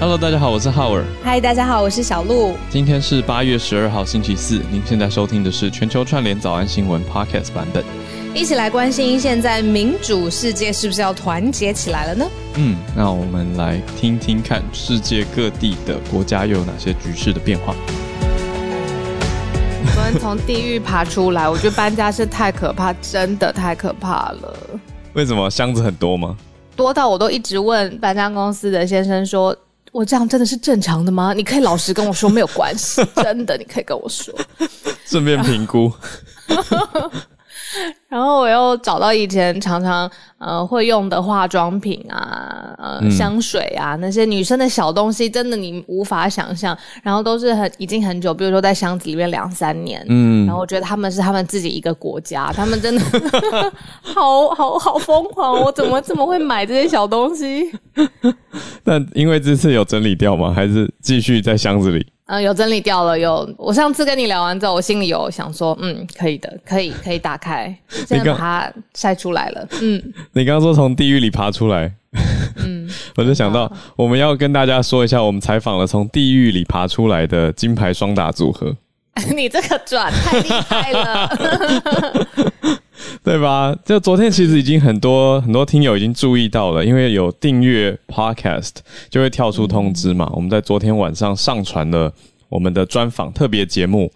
Hello，大家好，我是浩尔。嗨，大家好，我是小鹿。今天是八月十二号，星期四。您现在收听的是全球串联早安新闻 Podcast 版本。一起来关心现在民主世界是不是要团结起来了呢？嗯，那我们来听听看世界各地的国家又有哪些局势的变化。昨天从地狱爬出来，我觉得搬家是太可怕，真的太可怕了。为什么箱子很多吗？多到我都一直问搬家公司的先生说：“我这样真的是正常的吗？”你可以老实跟我说，没有关系，真的，你可以跟我说，顺便评估。然后我又找到以前常常呃会用的化妆品啊，呃香水啊那些女生的小东西，真的你无法想象。然后都是很已经很久，比如说在箱子里面两三年。嗯，然后我觉得他们是他们自己一个国家，他们真的 好好好疯狂。我怎么怎么会买这些小东西？那因为这次有整理掉吗？还是继续在箱子里？嗯，有整理掉了。有，我上次跟你聊完之后，我心里有想说，嗯，可以的，可以，可以打开，现在把它晒出来了。嗯，你刚刚说从地狱里爬出来，嗯，我就想到我们要跟大家说一下，我们采访了从地狱里爬出来的金牌双打组合。你这个转太厉害了。对吧？就昨天其实已经很多很多听友已经注意到了，因为有订阅 Podcast 就会跳出通知嘛。我们在昨天晚上上传了我们的专访特别节目，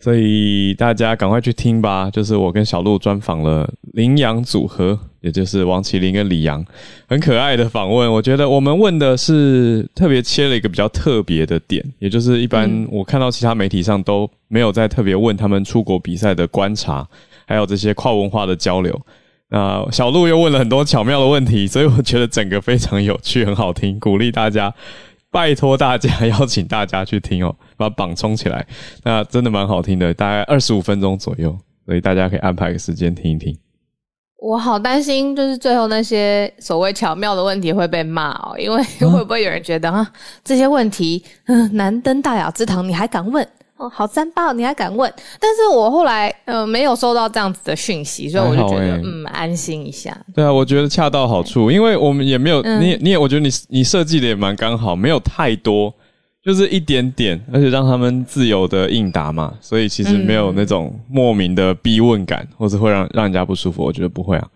所以大家赶快去听吧。就是我跟小鹿专访了羚羊组合，也就是王麒麟跟李阳，很可爱的访问。我觉得我们问的是特别切了一个比较特别的点，也就是一般我看到其他媒体上都没有在特别问他们出国比赛的观察。还有这些跨文化的交流，那小鹿又问了很多巧妙的问题，所以我觉得整个非常有趣，很好听，鼓励大家，拜托大家，邀请大家去听哦，把榜冲起来，那真的蛮好听的，大概二十五分钟左右，所以大家可以安排个时间听一听。我好担心，就是最后那些所谓巧妙的问题会被骂哦，因为会不会有人觉得啊，这些问题，嗯，难登大雅之堂，你还敢问？哦好三八，你还敢问？但是我后来呃没有收到这样子的讯息，所以我就觉得嗯安心一下。对啊，我觉得恰到好处，因为我们也没有你你也我觉得你你设计的也蛮刚好，没有太多，就是一点点，而且让他们自由的应答嘛，所以其实没有那种莫名的逼问感，或者会让让人家不舒服。我觉得不会啊。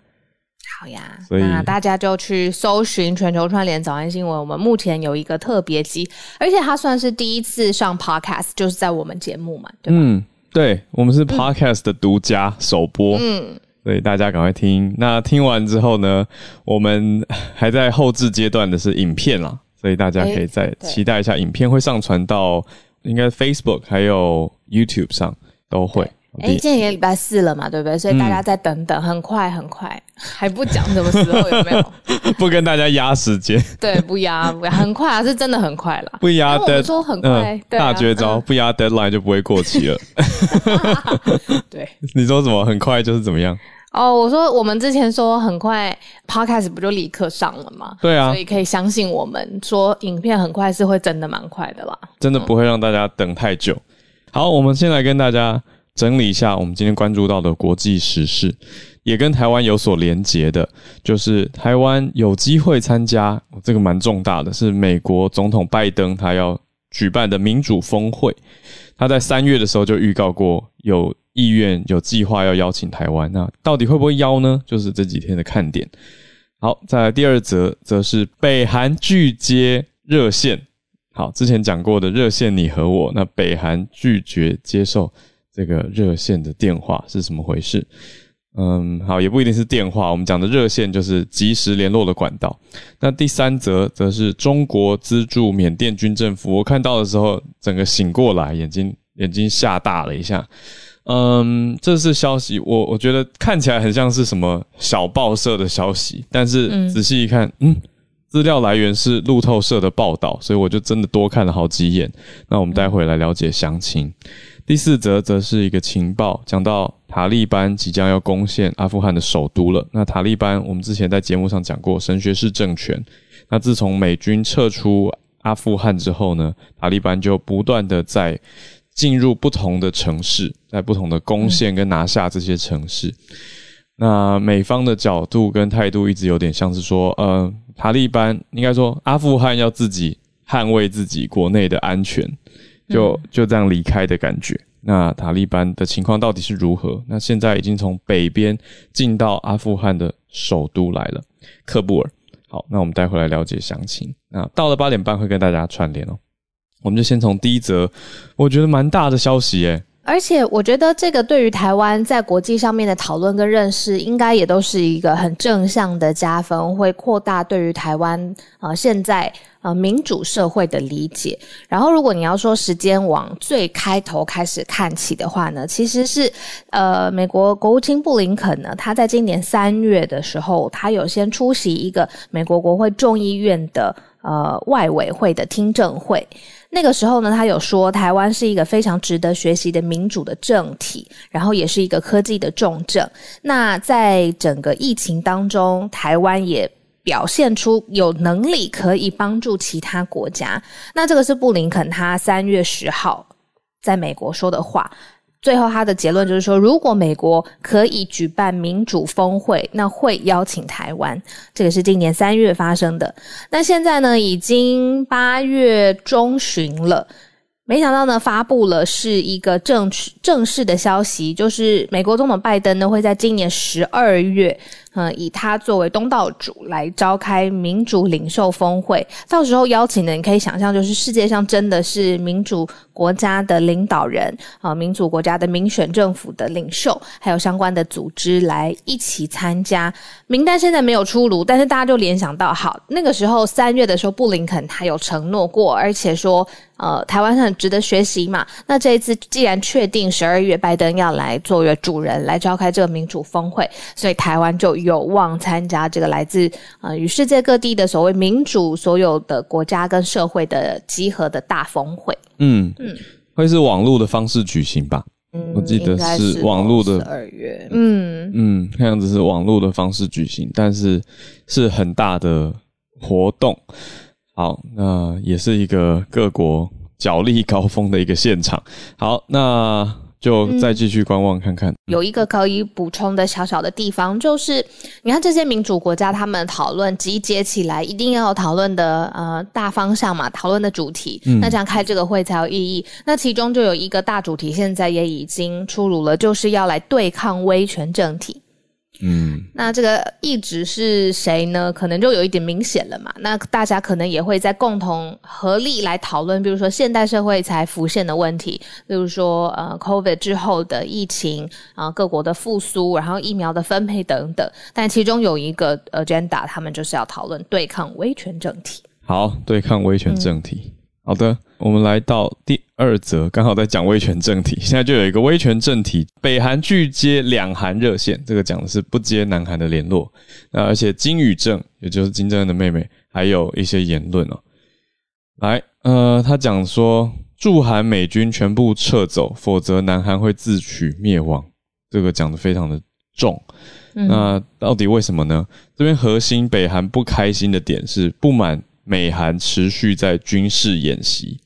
好呀，那大家就去搜寻全球串联早安新闻。我们目前有一个特别机，而且它算是第一次上 Podcast，就是在我们节目嘛，对吧？嗯，对，我们是 Podcast 的独家首播，嗯，所以大家赶快听。那听完之后呢，我们 还在后置阶段的是影片啦，所以大家可以再期待一下，影片会上传到应该 Facebook 还有 YouTube 上都会。哎，今天也礼拜四了嘛，对不对？所以大家再等等，很快很快，还不讲什么时候有没有？不跟大家压时间，对，不压不压，很快啊，是真的很快了。不压的说很快，对大绝招，不压 deadline 就不会过期了。对，你说什么？很快就是怎么样？哦，我说我们之前说很快，podcast 不就立刻上了吗？对啊，所以可以相信我们说影片很快是会真的蛮快的啦，真的不会让大家等太久。好，我们先来跟大家。整理一下我们今天关注到的国际时事，也跟台湾有所连结的，就是台湾有机会参加这个蛮重大的，是美国总统拜登他要举办的民主峰会。他在三月的时候就预告过有意愿、有计划要邀请台湾，那到底会不会邀呢？就是这几天的看点。好，再来第二则，则是北韩拒接热线。好，之前讲过的热线你和我，那北韩拒绝接受。这个热线的电话是什么回事？嗯，好，也不一定是电话。我们讲的热线就是及时联络的管道。那第三则则是中国资助缅甸军政府。我看到的时候，整个醒过来，眼睛眼睛吓大了一下。嗯，这是消息，我我觉得看起来很像是什么小报社的消息，但是仔细一看，嗯，资料来源是路透社的报道，所以我就真的多看了好几眼。那我们待会来了解详情。第四则则是一个情报，讲到塔利班即将要攻陷阿富汗的首都了。那塔利班，我们之前在节目上讲过，神学式政权。那自从美军撤出阿富汗之后呢，塔利班就不断的在进入不同的城市，在不同的攻陷跟拿下这些城市。那美方的角度跟态度一直有点像是说，呃，塔利班应该说阿富汗要自己。捍卫自己国内的安全，就就这样离开的感觉。那塔利班的情况到底是如何？那现在已经从北边进到阿富汗的首都来了，喀布尔。好，那我们待会来了解详情。那到了八点半会跟大家串联哦。我们就先从第一则，我觉得蛮大的消息诶。而且我觉得这个对于台湾在国际上面的讨论跟认识，应该也都是一个很正向的加分，会扩大对于台湾啊现在呃民主社会的理解。然后，如果你要说时间往最开头开始看起的话呢，其实是呃美国国务卿布林肯呢，他在今年三月的时候，他有先出席一个美国国会众议院的呃外委会的听证会。那个时候呢，他有说台湾是一个非常值得学习的民主的政体，然后也是一个科技的重镇。那在整个疫情当中，台湾也表现出有能力可以帮助其他国家。那这个是布林肯他三月十号在美国说的话。最后，他的结论就是说，如果美国可以举办民主峰会，那会邀请台湾。这个是今年三月发生的。那现在呢，已经八月中旬了，没想到呢，发布了是一个正正式的消息，就是美国总统拜登呢会在今年十二月。嗯，以他作为东道主来召开民主领袖峰会，到时候邀请的，你可以想象，就是世界上真的是民主国家的领导人啊，民主国家的民选政府的领袖，还有相关的组织来一起参加。名单现在没有出炉，但是大家就联想到，好，那个时候三月的时候，布林肯他有承诺过，而且说，呃，台湾很值得学习嘛。那这一次既然确定十二月拜登要来作为主人来召开这个民主峰会，所以台湾就。有望参加这个来自呃与世界各地的所谓民主所有的国家跟社会的集合的大峰会。嗯嗯，会是网络的方式举行吧？嗯，我记得是网络的二月。嗯嗯，看样子是网络的方式举行，但是是很大的活动。好，那也是一个各国角力高峰的一个现场。好，那。就再继续观望看看。有一个可以补充的小小的地方，就是你看这些民主国家，他们讨论集结起来，一定要讨论的呃大方向嘛，讨论的主题，那这样开这个会才有意义。那其中就有一个大主题，现在也已经出炉了，就是要来对抗威权政体。嗯，那这个一直是谁呢？可能就有一点明显了嘛。那大家可能也会在共同合力来讨论，比如说现代社会才浮现的问题，比如说呃，COVID 之后的疫情啊，各国的复苏，然后疫苗的分配等等。但其中有一个 agenda，他们就是要讨论对抗威权政体。好，对抗威权政体。好的，我们来到第二则，刚好在讲威权政体。现在就有一个威权政体，北韩拒接两韩热线，这个讲的是不接南韩的联络。那而且金宇正，也就是金正恩的妹妹，还有一些言论哦。来，呃，他讲说驻韩美军全部撤走，否则南韩会自取灭亡。这个讲的非常的重。那到底为什么呢？这边核心北韩不开心的点是不满。美韩持续在军事演习，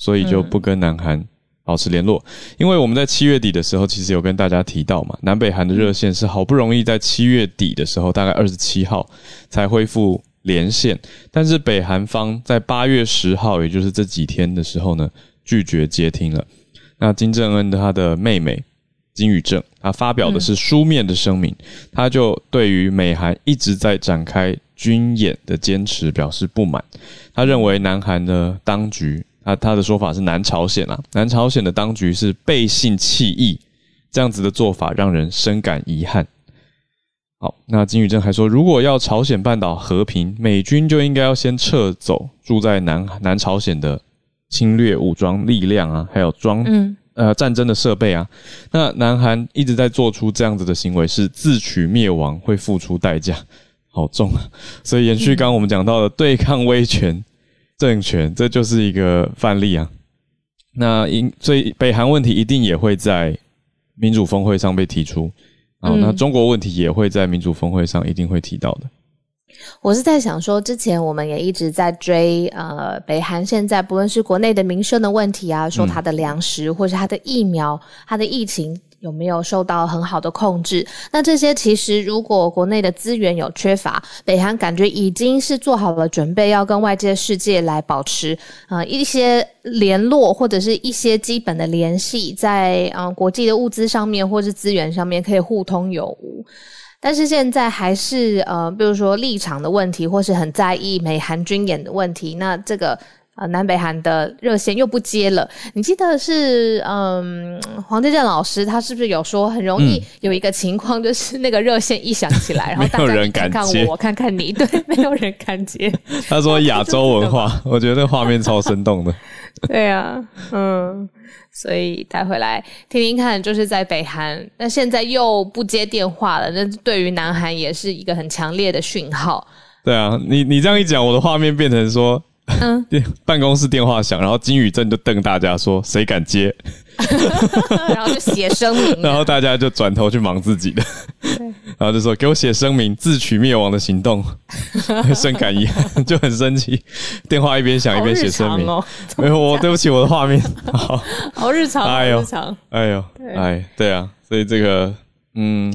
所以就不跟南韩保持联络。因为我们在七月底的时候，其实有跟大家提到嘛，南北韩的热线是好不容易在七月底的时候，大概二十七号才恢复连线，但是北韩方在八月十号，也就是这几天的时候呢，拒绝接听了。那金正恩的他的妹妹金宇正，他发表的是书面的声明，他就对于美韩一直在展开。军演的坚持表示不满，他认为南韩的当局，他他的说法是南朝鲜啊，南朝鲜的当局是背信弃义，这样子的做法让人深感遗憾。好，那金宇镇还说，如果要朝鲜半岛和平，美军就应该要先撤走住在南南朝鲜的侵略武装力量啊，还有装呃战争的设备啊。那南韩一直在做出这样子的行为，是自取灭亡，会付出代价。好重啊！所以延续刚刚我们讲到的对抗威权政权，这就是一个范例啊。那因所以北韩问题一定也会在民主峰会上被提出啊。那中国问题也会在民主峰会上一定会提到的。我是在想说，之前我们也一直在追呃北韩现在不论是国内的民生的问题啊，说它的粮食或是它的疫苗、它的疫情。有没有受到很好的控制？那这些其实如果国内的资源有缺乏，北韩感觉已经是做好了准备，要跟外界世界来保持啊一些联络或者是一些基本的联系，在啊国际的物资上面或是资源上面可以互通有无。但是现在还是呃，比如说立场的问题，或是很在意美韩军演的问题，那这个呃南北韩的热线又不接了。你记得是嗯黄健健老师他是不是有说很容易有一个情况，就是那个热线一响起来，然后大家看看我，我看看你，对，没有人敢接。他说亚洲文化，我觉得画面超生动的。对呀，嗯。所以带回来听听看，就是在北韩，那现在又不接电话了，那对于南韩也是一个很强烈的讯号。对啊，你你这样一讲，我的画面变成说。办公室电话响，然后金宇镇就瞪大家说：“谁敢接？” 然后就写声明，然后大家就转头去忙自己的，然后就说：“给我写声明，自取灭亡的行动。”深感遗憾，就很生气。电话一边响一边写声明，没有我对不起我的画面，好。好日常，哎呦，哎呦，哎，对啊，所以这个，嗯，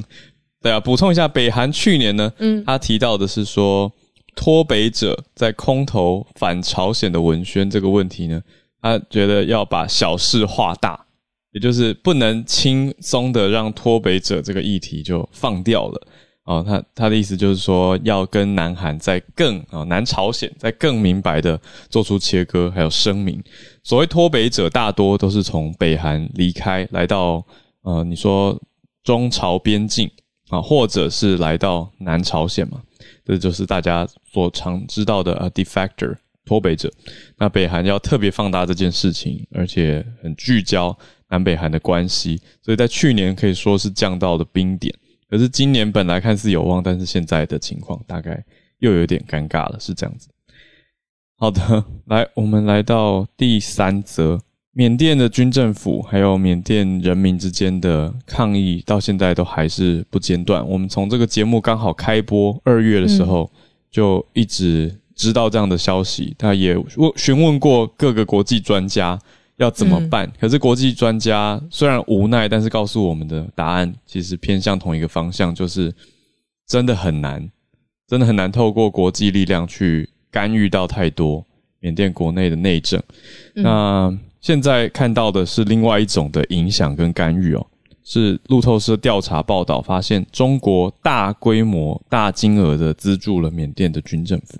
对啊，补充一下，北韩去年呢，嗯，他提到的是说。脱北者在空投反朝鲜的文宣这个问题呢，他觉得要把小事化大，也就是不能轻松的让脱北者这个议题就放掉了。哦，他他的意思就是说，要跟南韩在更啊南朝鲜在更明白的做出切割，还有声明。所谓脱北者，大多都是从北韩离开来到呃，你说中朝边境啊，或者是来到南朝鲜嘛。这就是大家所常知道的呃，defector 脱北者。那北韩要特别放大这件事情，而且很聚焦南北韩的关系，所以在去年可以说是降到了冰点。可是今年本来看似有望，但是现在的情况大概又有点尴尬了，是这样子。好的，来，我们来到第三则。缅甸的军政府还有缅甸人民之间的抗议，到现在都还是不间断。我们从这个节目刚好开播二月的时候，就一直知道这样的消息。他也问询问过各个国际专家要怎么办，可是国际专家虽然无奈，但是告诉我们的答案其实偏向同一个方向，就是真的很难，真的很难透过国际力量去干预到太多缅甸国内的内政。那现在看到的是另外一种的影响跟干预哦，是路透社调查报道发现，中国大规模、大金额的资助了缅甸的军政府，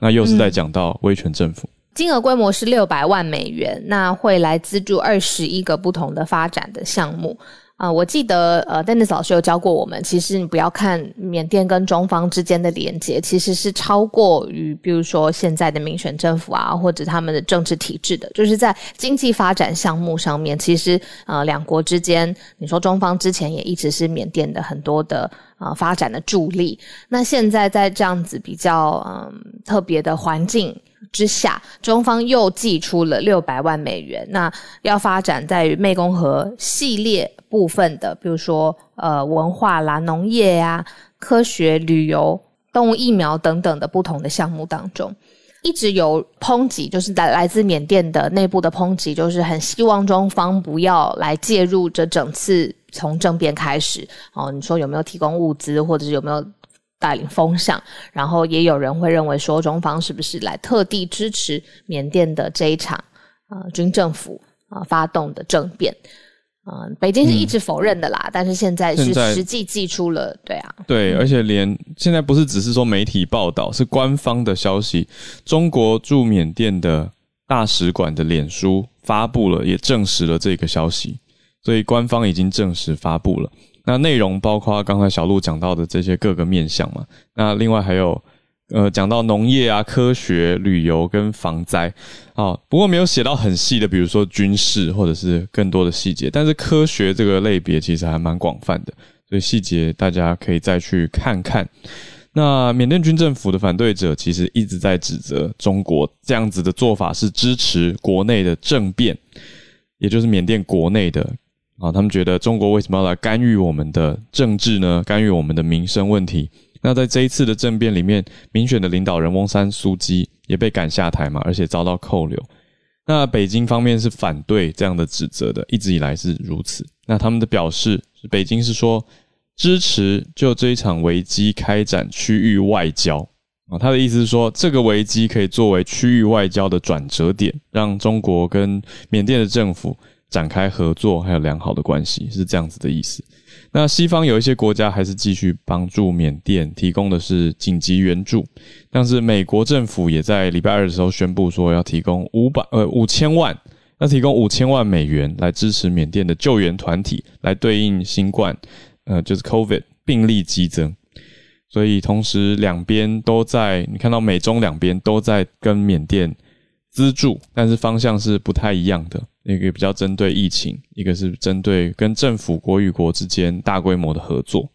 那又是在讲到威权政府，金额规模是六百万美元，那会来资助二十一个不同的发展的项目。啊，我记得呃，Dennis 老师有教过我们，其实你不要看缅甸跟中方之间的连接，其实是超过于比如说现在的民选政府啊，或者他们的政治体制的，就是在经济发展项目上面，其实呃两国之间，你说中方之前也一直是缅甸的很多的啊发展的助力，那现在在这样子比较嗯特别的环境。之下，中方又寄出了六百万美元，那要发展在于湄公河系列部分的，比如说呃文化啦、农业呀、科学、旅游、动物疫苗等等的不同的项目当中，一直有抨击，就是在来自缅甸的内部的抨击，就是很希望中方不要来介入这整次从政变开始哦。你说有没有提供物资，或者是有没有？带领风向，然后也有人会认为说，中方是不是来特地支持缅甸的这一场啊军政府啊发动的政变？嗯，北京是一直否认的啦，但是现在是实际寄出了，对啊，对，而且连现在不是只是说媒体报道，是官方的消息，中国驻缅甸的大使馆的脸书发布了，也证实了这个消息，所以官方已经正式发布了。那内容包括刚才小鹿讲到的这些各个面向嘛？那另外还有，呃，讲到农业啊、科学、旅游跟防灾，啊，不过没有写到很细的，比如说军事或者是更多的细节。但是科学这个类别其实还蛮广泛的，所以细节大家可以再去看看。那缅甸军政府的反对者其实一直在指责中国这样子的做法是支持国内的政变，也就是缅甸国内的。啊，他们觉得中国为什么要来干预我们的政治呢？干预我们的民生问题？那在这一次的政变里面，民选的领导人翁山苏基也被赶下台嘛，而且遭到扣留。那北京方面是反对这样的指责的，一直以来是如此。那他们的表示，北京是说支持就这一场危机开展区域外交啊。他的意思是说，这个危机可以作为区域外交的转折点，让中国跟缅甸的政府展开合作，还有良好的关系，是这样子的意思。那西方有一些国家还是继续帮助缅甸，提供的是紧急援助。但是美国政府也在礼拜二的时候宣布说，要提供五百呃五千万，要提供五千万美元来支持缅甸的救援团体，来对应新冠，呃，就是 COVID 病例激增。所以同时两边都在，你看到美中两边都在跟缅甸资助，但是方向是不太一样的。那个比较针对疫情，一个是针对跟政府国与国之间大规模的合作。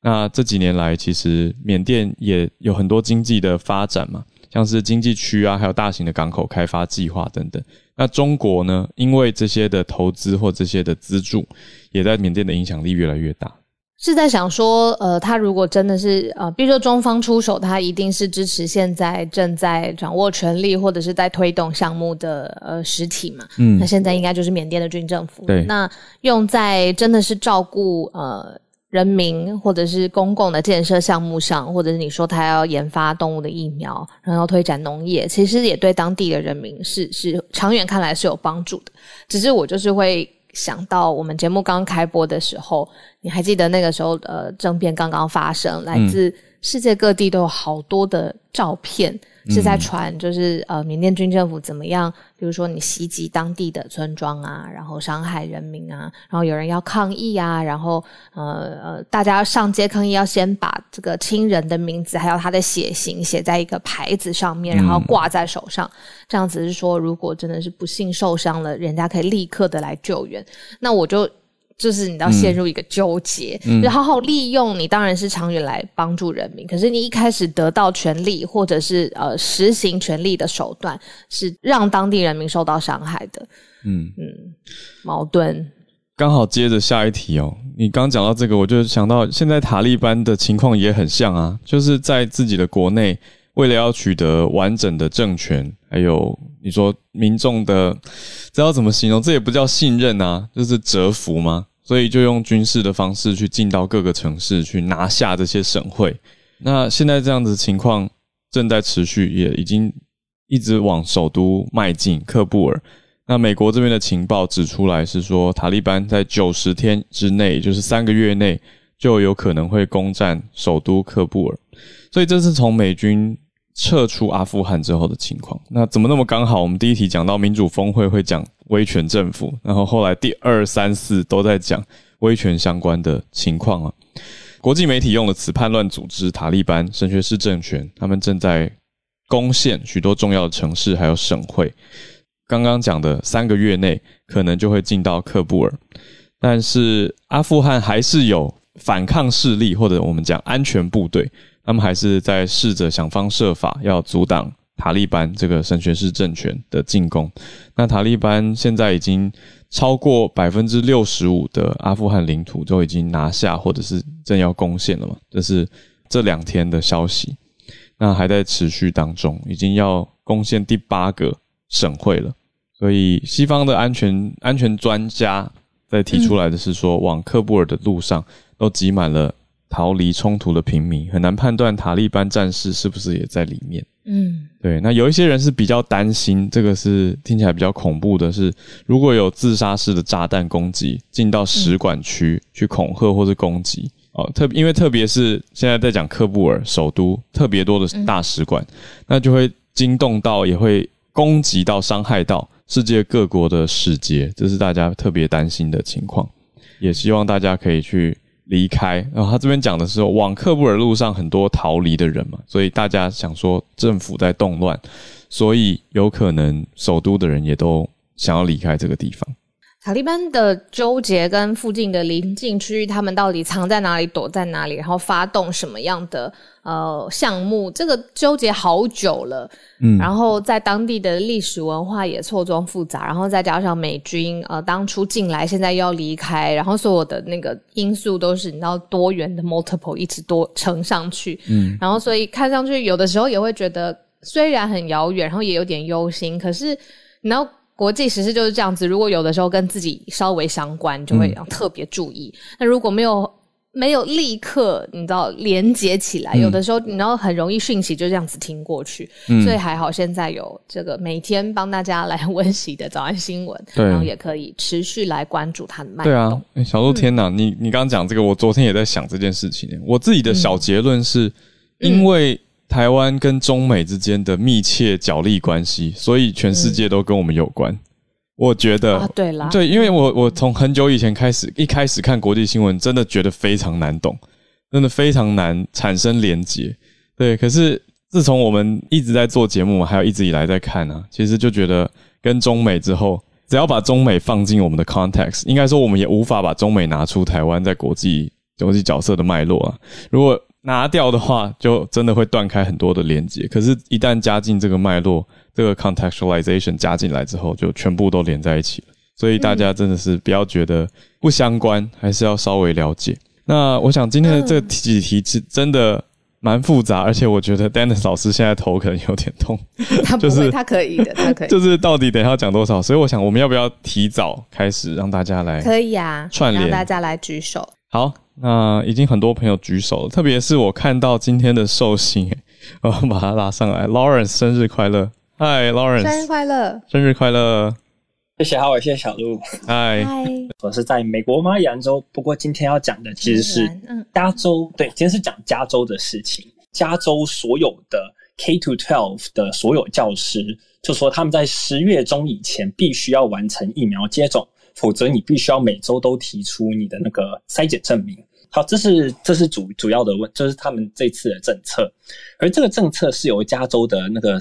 那这几年来，其实缅甸也有很多经济的发展嘛，像是经济区啊，还有大型的港口开发计划等等。那中国呢，因为这些的投资或这些的资助，也在缅甸的影响力越来越大。是在想说，呃，他如果真的是呃，比如说中方出手，他一定是支持现在正在掌握权力或者是在推动项目的呃实体嘛？嗯，那现在应该就是缅甸的军政府。对，那用在真的是照顾呃人民或者是公共的建设项目上，或者是你说他要研发动物的疫苗，然后推展农业，其实也对当地的人民是是长远看来是有帮助的。只是我就是会。想到我们节目刚开播的时候，你还记得那个时候，呃，政变刚刚发生，来自世界各地都有好多的照片。是在传，就是呃，缅甸军政府怎么样？比如说你袭击当地的村庄啊，然后伤害人民啊，然后有人要抗议啊，然后呃呃，大家上街抗议，要先把这个亲人的名字还有他的血型写在一个牌子上面，然后挂在手上，这样子是说，如果真的是不幸受伤了，人家可以立刻的来救援。那我就。就是你要陷入一个纠结，就好好利用你，当然是长远来帮助人民。可是你一开始得到权力，或者是呃实行权力的手段，是让当地人民受到伤害的。嗯嗯，矛盾。刚好接着下一题哦，你刚讲到这个，我就想到现在塔利班的情况也很像啊，就是在自己的国内，为了要取得完整的政权，还有你说民众的，知道怎么形容？这也不叫信任啊，就是折服吗？所以就用军事的方式去进到各个城市，去拿下这些省会。那现在这样子情况正在持续，也已经一直往首都迈进，喀布尔。那美国这边的情报指出来是说，塔利班在九十天之内，就是三个月内，就有可能会攻占首都喀布尔。所以这是从美军撤出阿富汗之后的情况。那怎么那么刚好？我们第一题讲到民主峰会会讲。威权政府，然后后来第二、三、四都在讲威权相关的情况啊。国际媒体用的词“叛乱组织”、“塔利班”、“神学式政权”，他们正在攻陷许多重要的城市还有省会。刚刚讲的三个月内可能就会进到喀布尔，但是阿富汗还是有反抗势力或者我们讲安全部队，他们还是在试着想方设法要阻挡。塔利班这个神学式政权的进攻，那塔利班现在已经超过百分之六十五的阿富汗领土都已经拿下，或者是正要攻陷了嘛？这是这两天的消息，那还在持续当中，已经要攻陷第八个省会了。所以西方的安全安全专家在提出来的是说，往喀布尔的路上都挤满了逃离冲突的平民，很难判断塔利班战士是不是也在里面。嗯，对，那有一些人是比较担心，这个是听起来比较恐怖的，是如果有自杀式的炸弹攻击进到使馆区去恐吓或是攻击哦，特因为特别是现在在讲喀布尔首都特别多的大使馆，那就会惊动到，也会攻击到、伤害到世界各国的使节，这是大家特别担心的情况，也希望大家可以去。离开，然后他这边讲的是往克布尔路上很多逃离的人嘛，所以大家想说政府在动乱，所以有可能首都的人也都想要离开这个地方。塔利班的纠结跟附近的邻近区域，他们到底藏在哪里、躲在哪里，然后发动什么样的呃项目？这个纠结好久了，嗯，然后在当地的历史文化也错综复杂，然后再加上美军呃当初进来，现在又要离开，然后所有的那个因素都是你知道多元的 multiple 一直多乘上去，嗯，然后所以看上去有的时候也会觉得虽然很遥远，然后也有点忧心，可是你知道。国际时事就是这样子，如果有的时候跟自己稍微相关，就会要特别注意。那如果没有没有立刻你知道连接起来，有的时候你知道很容易讯息就这样子听过去。所以还好现在有这个每天帮大家来温习的早安新闻，然后也可以持续来关注它的脉动。对啊，小鹿天哪，你你刚刚讲这个，我昨天也在想这件事情。我自己的小结论是，因为。台湾跟中美之间的密切角力关系，所以全世界都跟我们有关。我觉得，对啦，对，因为我我从很久以前开始，一开始看国际新闻，真的觉得非常难懂，真的非常难产生连结。对，可是自从我们一直在做节目，还有一直以来在看啊，其实就觉得跟中美之后，只要把中美放进我们的 context，应该说我们也无法把中美拿出台湾在国际国际角色的脉络啊。如果拿掉的话，就真的会断开很多的连接。可是，一旦加进这个脉络，这个 contextualization 加进来之后，就全部都连在一起了。所以大家真的是不要觉得不相关，还是要稍微了解。那我想今天的这几题是真的蛮复杂，而且我觉得 Dennis 老师现在头可能有点痛。他不会，他可以的，他可以。就是到底等下要讲多少？所以我想，我们要不要提早开始让大家来？可以啊，串联大家来举手。好。那已经很多朋友举手了，特别是我看到今天的寿星，我要把他拉上来。Lawrence 生日快乐！Hi Lawrence，生日快乐！生日快乐！谢谢好，谢谢小鹿。Hi，我是在美国马里兰州，不过今天要讲的其实是加州。对，今天是讲加州的事情。加州所有的 K to twelve 的所有教师，就说他们在十月中以前必须要完成疫苗接种，否则你必须要每周都提出你的那个筛检证明。好，这是这是主主要的问，就是他们这次的政策，而这个政策是由加州的那个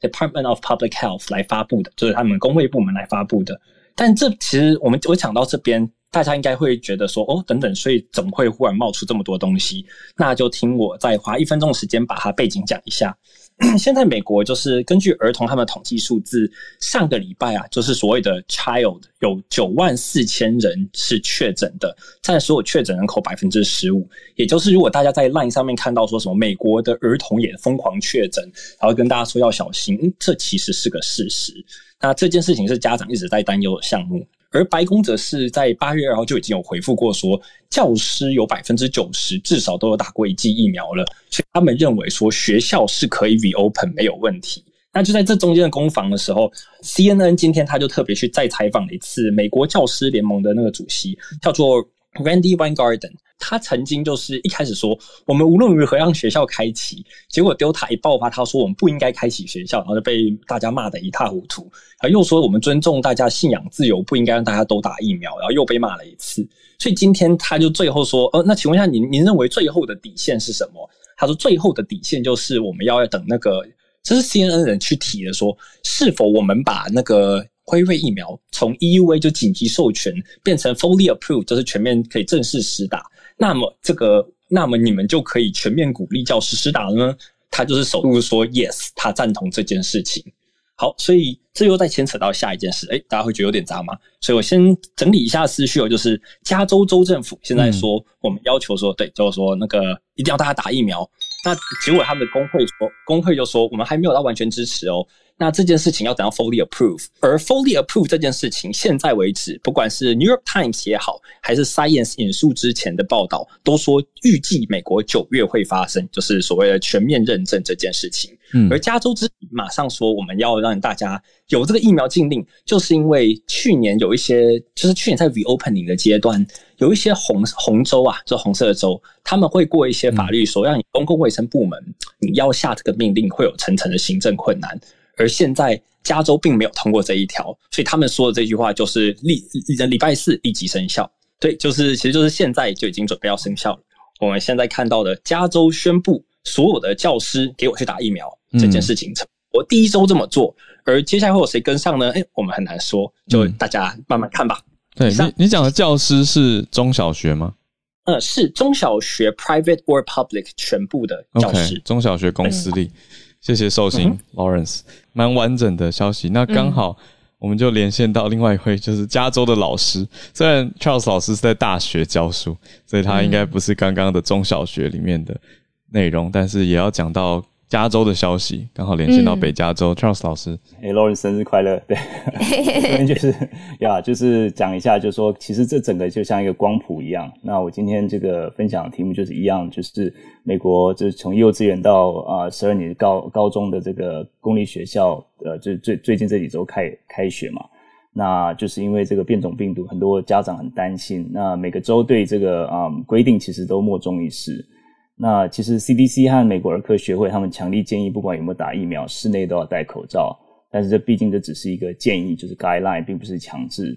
Department of Public Health 来发布的，就是他们工会部门来发布的。但这其实我们我讲到这边，大家应该会觉得说，哦，等等，所以怎么会忽然冒出这么多东西？那就听我再花一分钟时间把它背景讲一下。现在美国就是根据儿童他们统计数字，上个礼拜啊，就是所谓的 child 有九万四千人是确诊的，占所有确诊人口百分之十五。也就是如果大家在 line 上面看到说什么美国的儿童也疯狂确诊，然后跟大家说要小心，这其实是个事实。那这件事情是家长一直在担忧的项目。而白宫则是在八月二号就已经有回复过，说教师有百分之九十至少都有打过一剂疫苗了，所以他们认为说学校是可以 reopen 没有问题。那就在这中间的攻防的时候，CNN 今天他就特别去再采访了一次美国教师联盟的那个主席，叫做 Randy Weingarten。他曾经就是一开始说，我们无论如何让学校开启，结果 Delta 一爆发，他说我们不应该开启学校，然后就被大家骂得一塌糊涂。然后又说我们尊重大家信仰自由，不应该让大家都打疫苗，然后又被骂了一次。所以今天他就最后说，呃，那请问一下，您您认为最后的底线是什么？他说最后的底线就是我们要等那个，这是 CNN 人去提的，说是否我们把那个。辉瑞疫苗从 EUA 就紧急授权变成 fully approved，就是全面可以正式实打。那么这个，那么你们就可以全面鼓励教师施打了呢？他就是首度说 yes，他赞同这件事情。好，所以这又再牵扯到下一件事，哎，大家会觉得有点杂吗？所以我先整理一下思绪哦，就是加州州政府现在说，我们要求说，对，就是说那个一定要大家打疫苗。那结果他们的工会说，工会就说，我们还没有到完全支持哦。那这件事情要等到 fully approve，而 fully approve 这件事情，现在为止，不管是 New York Times 也好，还是 Science 引述之前的报道，都说预计美国九月会发生，就是所谓的全面认证这件事情。嗯，而加州之马上说我们要让大家有这个疫苗禁令，就是因为去年有一些，就是去年在 reopening 的阶段，有一些红红州啊，就红色的州，他们会过一些法律，说让你公共卫生部门你要下这个命令，会有层层的行政困难。而现在加州并没有通过这一条，所以他们说的这句话就是立礼拜四立即生效。对，就是其实就是现在就已经准备要生效了。我们现在看到的加州宣布所有的教师给我去打疫苗这件事情，我第一周这么做，而接下来会有谁跟上呢？哎，我们很难说，就大家慢慢看吧。对你，你讲的教师是中小学吗？呃，是中小学 private or public 全部的教师，中小学公私立。谢谢寿星 Lawrence，蛮完整的消息。那刚好我们就连线到另外一位，就是加州的老师。虽然 Charles 老师是在大学教书，所以他应该不是刚刚的中小学里面的内容，但是也要讲到加州的消息，刚好连线到北加州，Charles 老师，哎，Lauren 生日快乐！对，这边就是呀，就是讲一下，就是说，其实这整个就像一个光谱一样。那我今天这个分享的题目就是一样，就是美国就是从幼稚园到啊十二年高高中的这个公立学校，呃，就最最近这几周开开学嘛，那就是因为这个变种病毒，很多家长很担心。那每个州对这个啊规定其实都莫衷一是。那其实 CDC 和美国儿科学会他们强力建议，不管有没有打疫苗，室内都要戴口罩。但是这毕竟这只是一个建议，就是 guideline，并不是强制。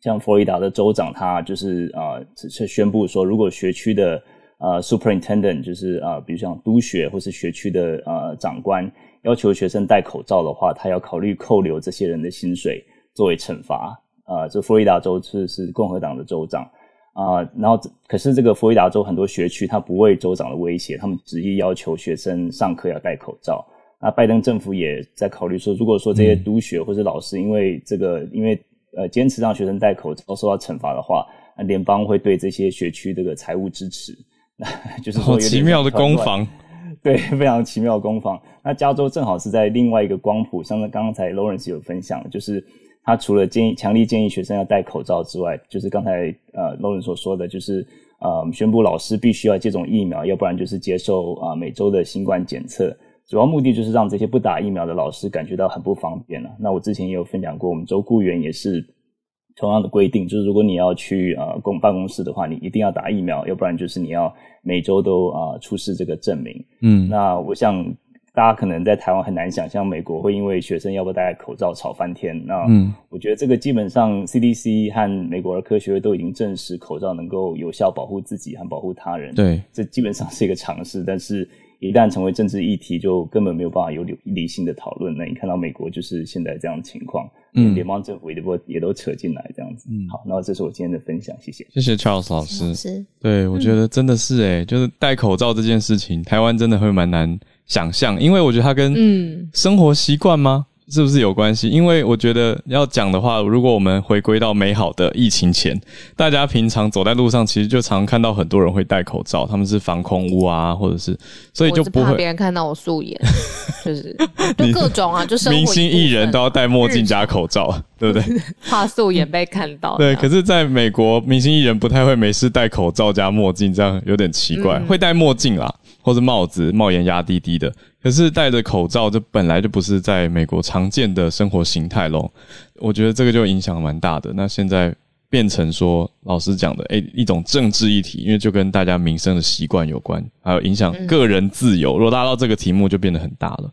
像佛罗里达的州长，他就是啊，只是宣布说，如果学区的呃 superintendent，就是啊，比如像督学或是学区的呃长官要求学生戴口罩的话，他要考虑扣留这些人的薪水作为惩罚。啊，这佛罗里达州是是共和党的州长。啊，然后可是这个佛罗里达州很多学区，他不畏州长的威胁，他们执意要求学生上课要戴口罩。那拜登政府也在考虑说，如果说这些督学或者老师因为这个，因为呃坚持让学生戴口罩受到惩罚的话，那联邦会对这些学区这个财务支持，就是说奇妙的攻防，对，非常奇妙的攻防。那加州正好是在另外一个光谱，像刚才 Lawrence 有分享，就是。他除了建议强力建议学生要戴口罩之外，就是刚才呃 l 人所说的，就是呃宣布老师必须要接种疫苗，要不然就是接受啊每周的新冠检测。主要目的就是让这些不打疫苗的老师感觉到很不方便了。那我之前也有分享过，我们州雇员也是同样的规定，就是如果你要去呃公办公室的话，你一定要打疫苗，要不然就是你要每周都啊出示这个证明。嗯，那我想。大家可能在台湾很难想象，美国会因为学生要不戴口罩吵翻天。那我觉得这个基本上 CDC 和美国的科学会都已经证实，口罩能够有效保护自己和保护他人。对，这基本上是一个常识。但是，一旦成为政治议题，就根本没有办法有理理性的讨论。那你看到美国就是现在这样的情况，嗯，联邦政府也都也都扯进来这样子。嗯，好，那这是我今天的分享，谢谢，谢谢 Charles 老师。是，对我觉得真的是哎，就是戴口罩这件事情，台湾真的会蛮难。想象，因为我觉得它跟嗯生活习惯吗？是不是有关系？因为我觉得要讲的话，如果我们回归到美好的疫情前，大家平常走在路上，其实就常看到很多人会戴口罩，他们是防空屋啊，或者是，所以就不会别人看到我素颜，就是 就各种啊，就是明星艺人都要戴墨镜加口罩，对不对？怕素颜被看到。对，可是在美国，明星艺人不太会没事戴口罩加墨镜，这样有点奇怪。会戴墨镜啦，或者帽子，帽檐压低低的。可是戴着口罩，这本来就不是在美国常见的生活形态咯。我觉得这个就影响蛮大的。那现在变成说，老师讲的，诶，一种政治议题，因为就跟大家民生的习惯有关，还有影响个人自由。如果达到这个题目，就变得很大了。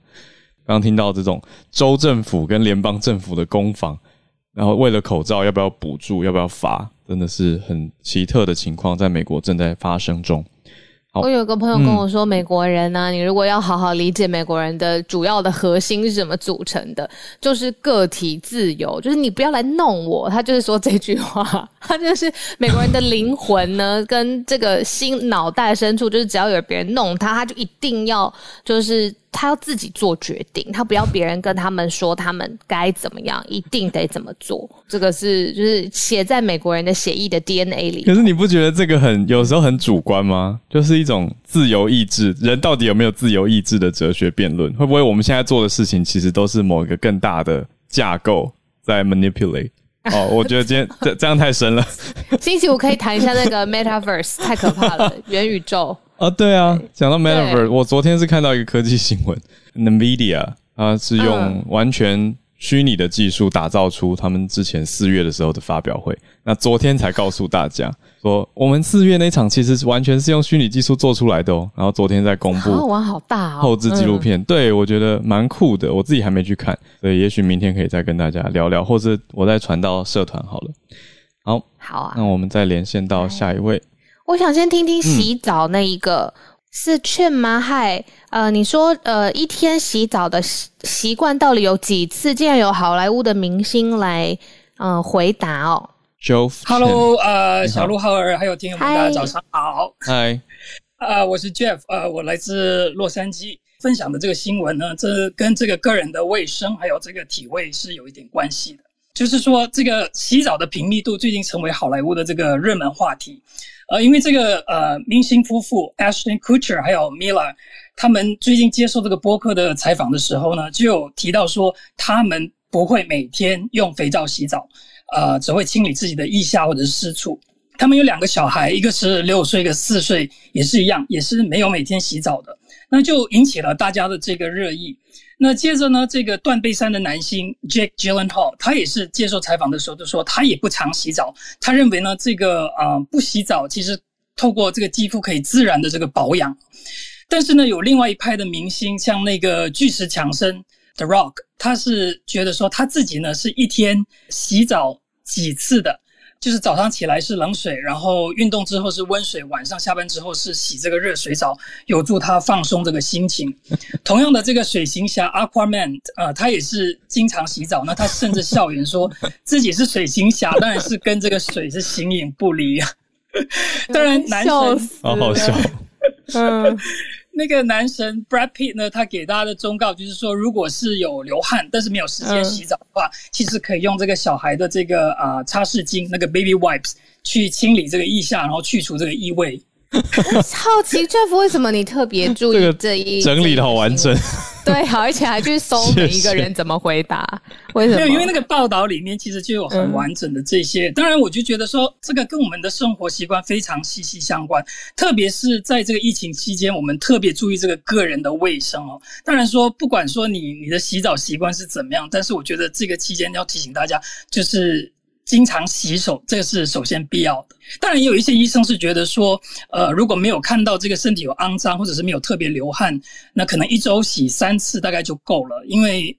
刚听到这种州政府跟联邦政府的攻防，然后为了口罩要不要补助，要不要罚，真的是很奇特的情况，在美国正在发生中。我有个朋友跟我说，美国人呢，你如果要好好理解美国人的主要的核心是怎么组成的，就是个体自由，就是你不要来弄我。他就是说这句话，他就是美国人的灵魂呢，跟这个心脑袋深处，就是只要有别人弄他，他就一定要就是。他要自己做决定，他不要别人跟他们说他们该怎么样，一定得怎么做。这个是就是写在美国人的血液的 DNA 里。可是你不觉得这个很有时候很主观吗？就是一种自由意志，人到底有没有自由意志的哲学辩论？会不会我们现在做的事情其实都是某一个更大的架构在 manipulate？哦，我觉得今天这这样太深了。星期五可以谈一下那个 metaverse，太可怕了，元宇宙。啊，对啊，讲到 Metaverse，我昨天是看到一个科技新闻，NVIDIA 啊是用完全虚拟的技术打造出他们之前四月的时候的发表会，那昨天才告诉大家说，我们四月那场其实是完全是用虚拟技术做出来的哦，然后昨天在公布，玩好大，后置纪录片，对我觉得蛮酷的，我自己还没去看，所以也许明天可以再跟大家聊聊，或是我再传到社团好了。好，好啊，那我们再连线到下一位。我想先听听洗澡那一个是劝吗？嗨，呃，你说呃，一天洗澡的习习惯到底有几次？竟然有好莱坞的明星来嗯回答哦。Jeff，Hello，呃，小鹿浩儿，还有听友们，大家早上好。嗨，呃，我是 Jeff，呃，我来自洛杉矶，分享的这个新闻呢，这跟这个个人的卫生还有这个体味是有一点关系的。就是说，这个洗澡的频密度最近成为好莱坞的这个热门话题。呃，因为这个呃明星夫妇 Ashton Kutcher 还有 Mila，他们最近接受这个播客的采访的时候呢，就有提到说他们不会每天用肥皂洗澡，呃，只会清理自己的腋下或者是私处。他们有两个小孩，一个是六岁，一个四岁，也是一样，也是没有每天洗澡的，那就引起了大家的这个热议。那接着呢，这个断背山的男星 Jake Gyllenhaal，他也是接受采访的时候就说，他也不常洗澡。他认为呢，这个啊不洗澡，其实透过这个肌肤可以自然的这个保养。但是呢，有另外一派的明星，像那个巨石强森 The Rock，他是觉得说他自己呢是一天洗澡几次的。就是早上起来是冷水，然后运动之后是温水，晚上下班之后是洗这个热水澡，有助他放松这个心情。同样的，这个水行侠 Aquaman，呃，他也是经常洗澡，那他甚至笑言说自己是水行侠，当然是跟这个水是形影不离啊。当然，男神好好笑，嗯。那个男神 Brad Pitt 呢？他给大家的忠告就是说，如果是有流汗，但是没有时间洗澡的话，其实可以用这个小孩的这个啊擦拭巾，那个 Baby Wipes 去清理这个腋下，然后去除这个异味。好奇 Jeff，为什么你特别注意 这一整理的好完整？对，好，而且还去搜每一个人怎么回答？为什么？因为那个报道里面其实就有很完整的这些。当然，我就觉得说这个跟我们的生活习惯非常息息相关，特别是在这个疫情期间，我们特别注意这个个人的卫生哦。当然说，不管说你你的洗澡习惯是怎么样，但是我觉得这个期间要提醒大家，就是。经常洗手，这个是首先必要的。当然，也有一些医生是觉得说，呃，如果没有看到这个身体有肮脏，或者是没有特别流汗，那可能一周洗三次大概就够了。因为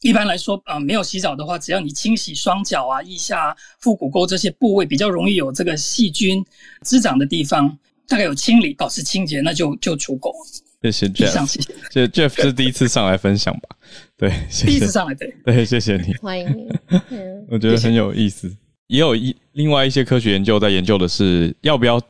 一般来说，呃，没有洗澡的话，只要你清洗双脚啊、腋下、腹股沟这些部位比较容易有这个细菌滋长的地方，大概有清理、保持清洁，那就就足够。谢谢 Jeff，谢谢 Jeff 是第一次上来分享吧？对，第一次上来对，对，谢谢你，欢迎你。我觉得很有意思，也有一另外一些科学研究在研究的是要不要，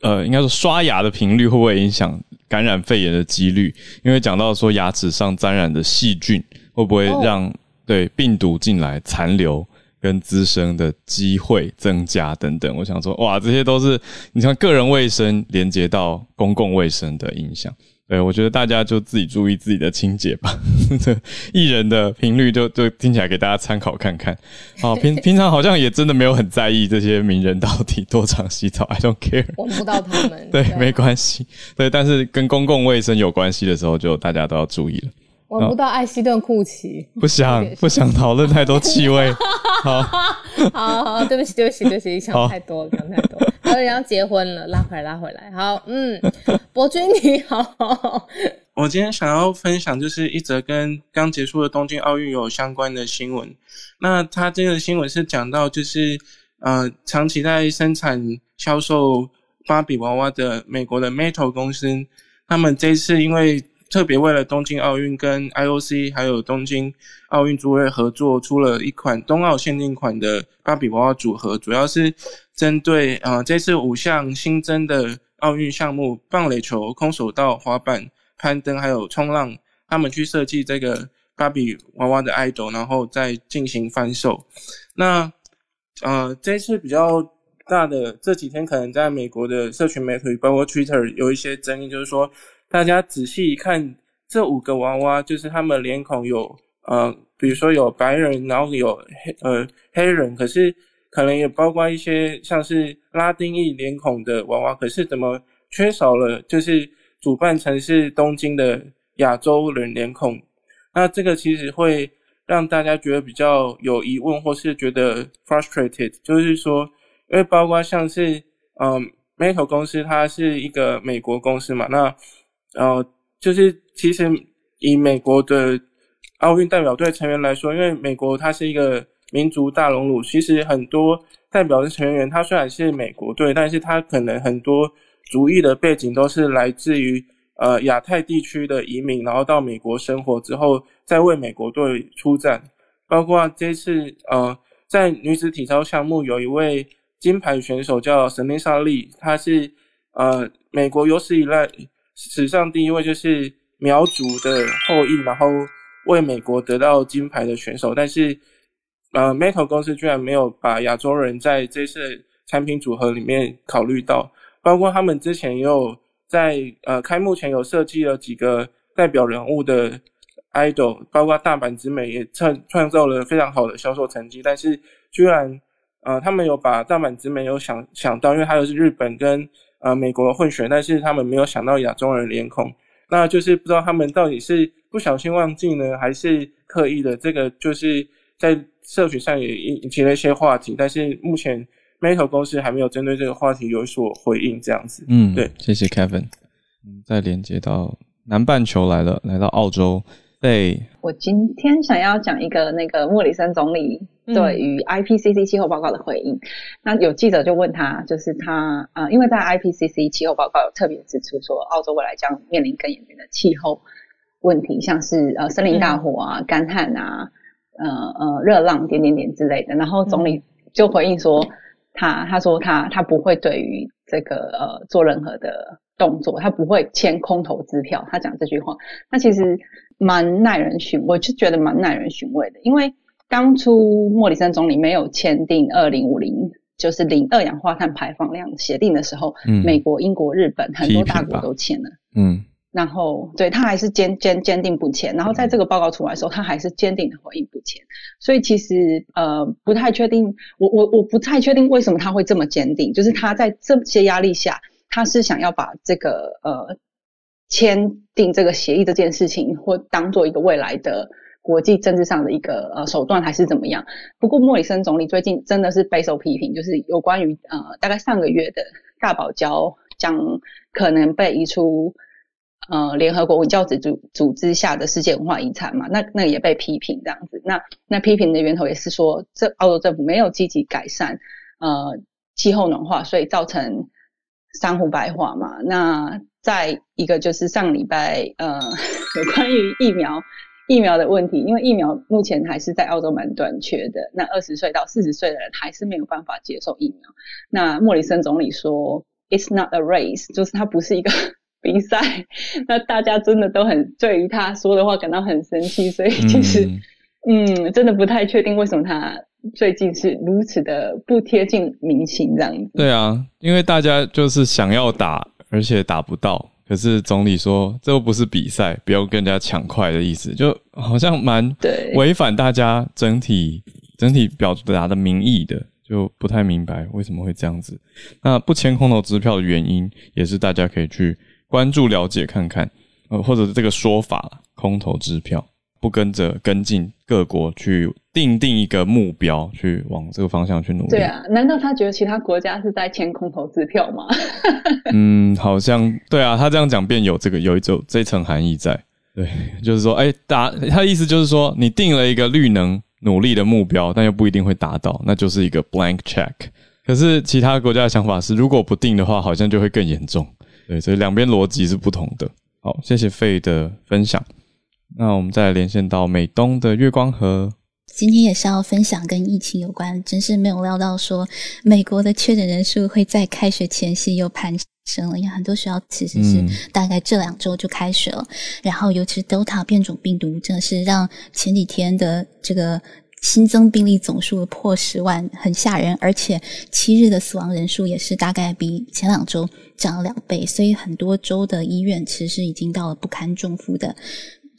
呃，应该说刷牙的频率会不会影响感染肺炎的几率？因为讲到说牙齿上沾染的细菌会不会让对病毒进来残留跟滋生的机会增加等等。我想说，哇，这些都是你像个人卫生连接到公共卫生的影响。对，我觉得大家就自己注意自己的清洁吧。这艺人的频率就就听起来给大家参考看看。哦，平 平常好像也真的没有很在意这些名人到底多常洗澡，I don't care。我不到他们。对，没关系。对，但是跟公共卫生有关系的时候，就大家都要注意了。闻不到艾希顿库奇。不想不想讨论太多气味。好，好好，对不起对不起对不起，想太多了，想太多。有人要结婚了，拉回来拉回来。好，嗯，博君你好。我今天想要分享就是一则跟刚结束的东京奥运有相关的新闻。那他这个新闻是讲到就是呃，长期在生产销售芭比娃娃的美国的 Metal 公司，他们这次因为特别为了东京奥运跟 IOC 还有东京奥运组委合作，出了一款冬奥限定款的芭比娃娃组合，主要是针对啊这次五项新增的奥运项目：棒垒球、空手道、滑板、攀登还有冲浪，他们去设计这个芭比娃娃的 idol，然后再进行翻售。那呃这次比较大的这几天，可能在美国的社群媒体，包括 Twitter 有一些争议，就是说。大家仔细一看，这五个娃娃就是他们脸孔有呃，比如说有白人，然后有黑呃黑人，可是可能也包括一些像是拉丁裔脸孔的娃娃，可是怎么缺少了就是主办城市东京的亚洲人脸孔？那这个其实会让大家觉得比较有疑问，或是觉得 frustrated，就是说，因为包括像是嗯，Metal 公司它是一个美国公司嘛，那呃，就是其实以美国的奥运代表队成员来说，因为美国它是一个民族大熔炉，其实很多代表的成员，他虽然是美国队，但是他可能很多族裔的背景都是来自于呃亚太地区的移民，然后到美国生活之后，再为美国队出战。包括这次呃，在女子体操项目，有一位金牌选手叫神内莎莉，她是呃美国有史以来。史上第一位就是苗族的后裔，然后为美国得到金牌的选手，但是呃，Metal 公司居然没有把亚洲人在这次产品组合里面考虑到。包括他们之前也有在呃开幕前有设计了几个代表人物的 idol，包括大阪直美也创创造了非常好的销售成绩，但是居然呃他们有把大阪直美有想想到，因为他又是日本跟呃美国混血，但是他们没有想到亚洲人脸孔，那就是不知道他们到底是不小心忘记呢，还是刻意的？这个就是在社群上也引起了一些话题，但是目前 Meta 公司还没有针对这个话题有所回应，这样子。嗯，对，谢谢 Kevin。嗯，再连接到南半球来了，来到澳洲。对，我今天想要讲一个那个莫里森总理对于 IPCC 气候报告的回应。那有记者就问他，就是他啊，因为在 IPCC 气候报告有特别指出说，澳洲未来将面临更严峻的气候问题，像是呃森林大火啊、干旱啊、呃呃热浪点点点之类的。然后总理就回应说，他他说他他不会对于这个呃做任何的动作，他不会签空头支票。他讲这句话，那其实。蛮耐人寻，我就觉得蛮耐人寻味的，因为当初莫里森总理没有签订二零五零就是零二氧化碳排放量协定的时候，嗯，美国、英国、日本很多大国都签了，嗯，然后对他还是坚坚坚定不签，然后在这个报告出来的时候，他还是坚定的回应不签，所以其实呃不太确定，我我我不太确定为什么他会这么坚定，就是他在这些压力下，他是想要把这个呃。签订这个协议这件事情，或当做一个未来的国际政治上的一个呃手段，还是怎么样？不过莫里森总理最近真的是备受批评，就是有关于呃大概上个月的大堡礁将可能被移出呃联合国文教组组组织下的世界文化遗产嘛，那那也被批评这样子。那那批评的源头也是说，这澳洲政府没有积极改善呃气候暖化，所以造成珊瑚白化嘛。那再一个就是上礼拜，呃，有关于疫苗疫苗的问题，因为疫苗目前还是在澳洲蛮短缺的。那二十岁到四十岁的人还是没有办法接受疫苗。那莫里森总理说，It's not a race，就是它不是一个 比赛。那大家真的都很对于他说的话感到很生气，所以其实，嗯，真的不太确定为什么他最近是如此的不贴近民情这样子。对啊，因为大家就是想要打。而且打不到，可是总理说这又不是比赛，不要跟人家抢快的意思，就好像蛮违反大家整体整体表达的民意的，就不太明白为什么会这样子。那不签空头支票的原因，也是大家可以去关注了解看看，呃，或者是这个说法，空头支票。不跟着跟进各国去定定一个目标，去往这个方向去努力。对啊，难道他觉得其他国家是在签空头支票吗？嗯，好像对啊，他这样讲便有这个有一种这层含义在。对，就是说，哎，达他的意思就是说，你定了一个绿能努力的目标，但又不一定会达到，那就是一个 blank check。可是其他国家的想法是，如果不定的话，好像就会更严重。对，所以两边逻辑是不同的。好，谢谢费的分享。那我们再连线到美东的月光河。今天也是要分享跟疫情有关，真是没有料到说美国的确诊人数会在开学前夕又攀升了，因为很多学校其实是大概这两周就开学了。然后尤其是 Delta 变种病毒，真的是让前几天的这个新增病例总数破十万，很吓人。而且七日的死亡人数也是大概比前两周涨了两倍，所以很多州的医院其实已经到了不堪重负的。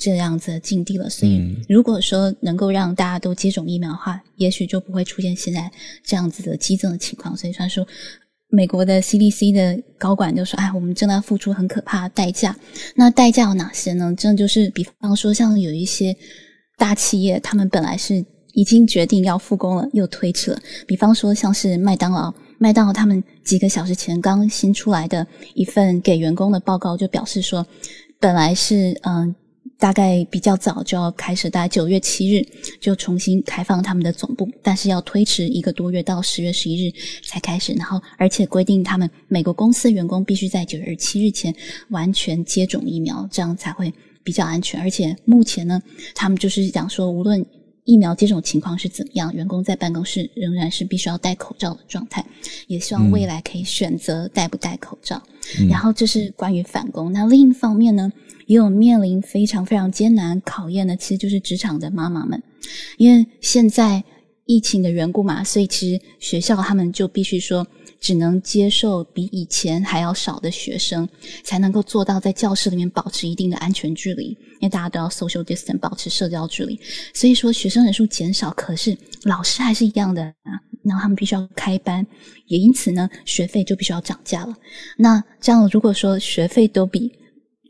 这样子的境地了，所以如果说能够让大家都接种疫苗的话，也许就不会出现现在这样子的激增的情况。所以他说，美国的 CDC 的高管就说：“哎，我们正在付出很可怕的代价。那代价有哪些呢？真的就是，比方说，像有一些大企业，他们本来是已经决定要复工了，又推迟了。比方说，像是麦当劳，麦当劳他们几个小时前刚新出来的一份给员工的报告，就表示说，本来是嗯。”大概比较早就要开始，大概九月七日就重新开放他们的总部，但是要推迟一个多月到十月十一日才开始。然后，而且规定他们美国公司员工必须在九月七日前完全接种疫苗，这样才会比较安全。而且目前呢，他们就是讲说，无论疫苗接种情况是怎么样，员工在办公室仍然是必须要戴口罩的状态。也希望未来可以选择戴不戴口罩。然后，这是关于返工。那另一方面呢？也有面临非常非常艰难考验的，其实就是职场的妈妈们，因为现在疫情的缘故嘛，所以其实学校他们就必须说只能接受比以前还要少的学生，才能够做到在教室里面保持一定的安全距离，因为大家都要 social distance 保持社交距离。所以说学生人数减少，可是老师还是一样的啊。然后他们必须要开班，也因此呢，学费就必须要涨价了。那这样如果说学费都比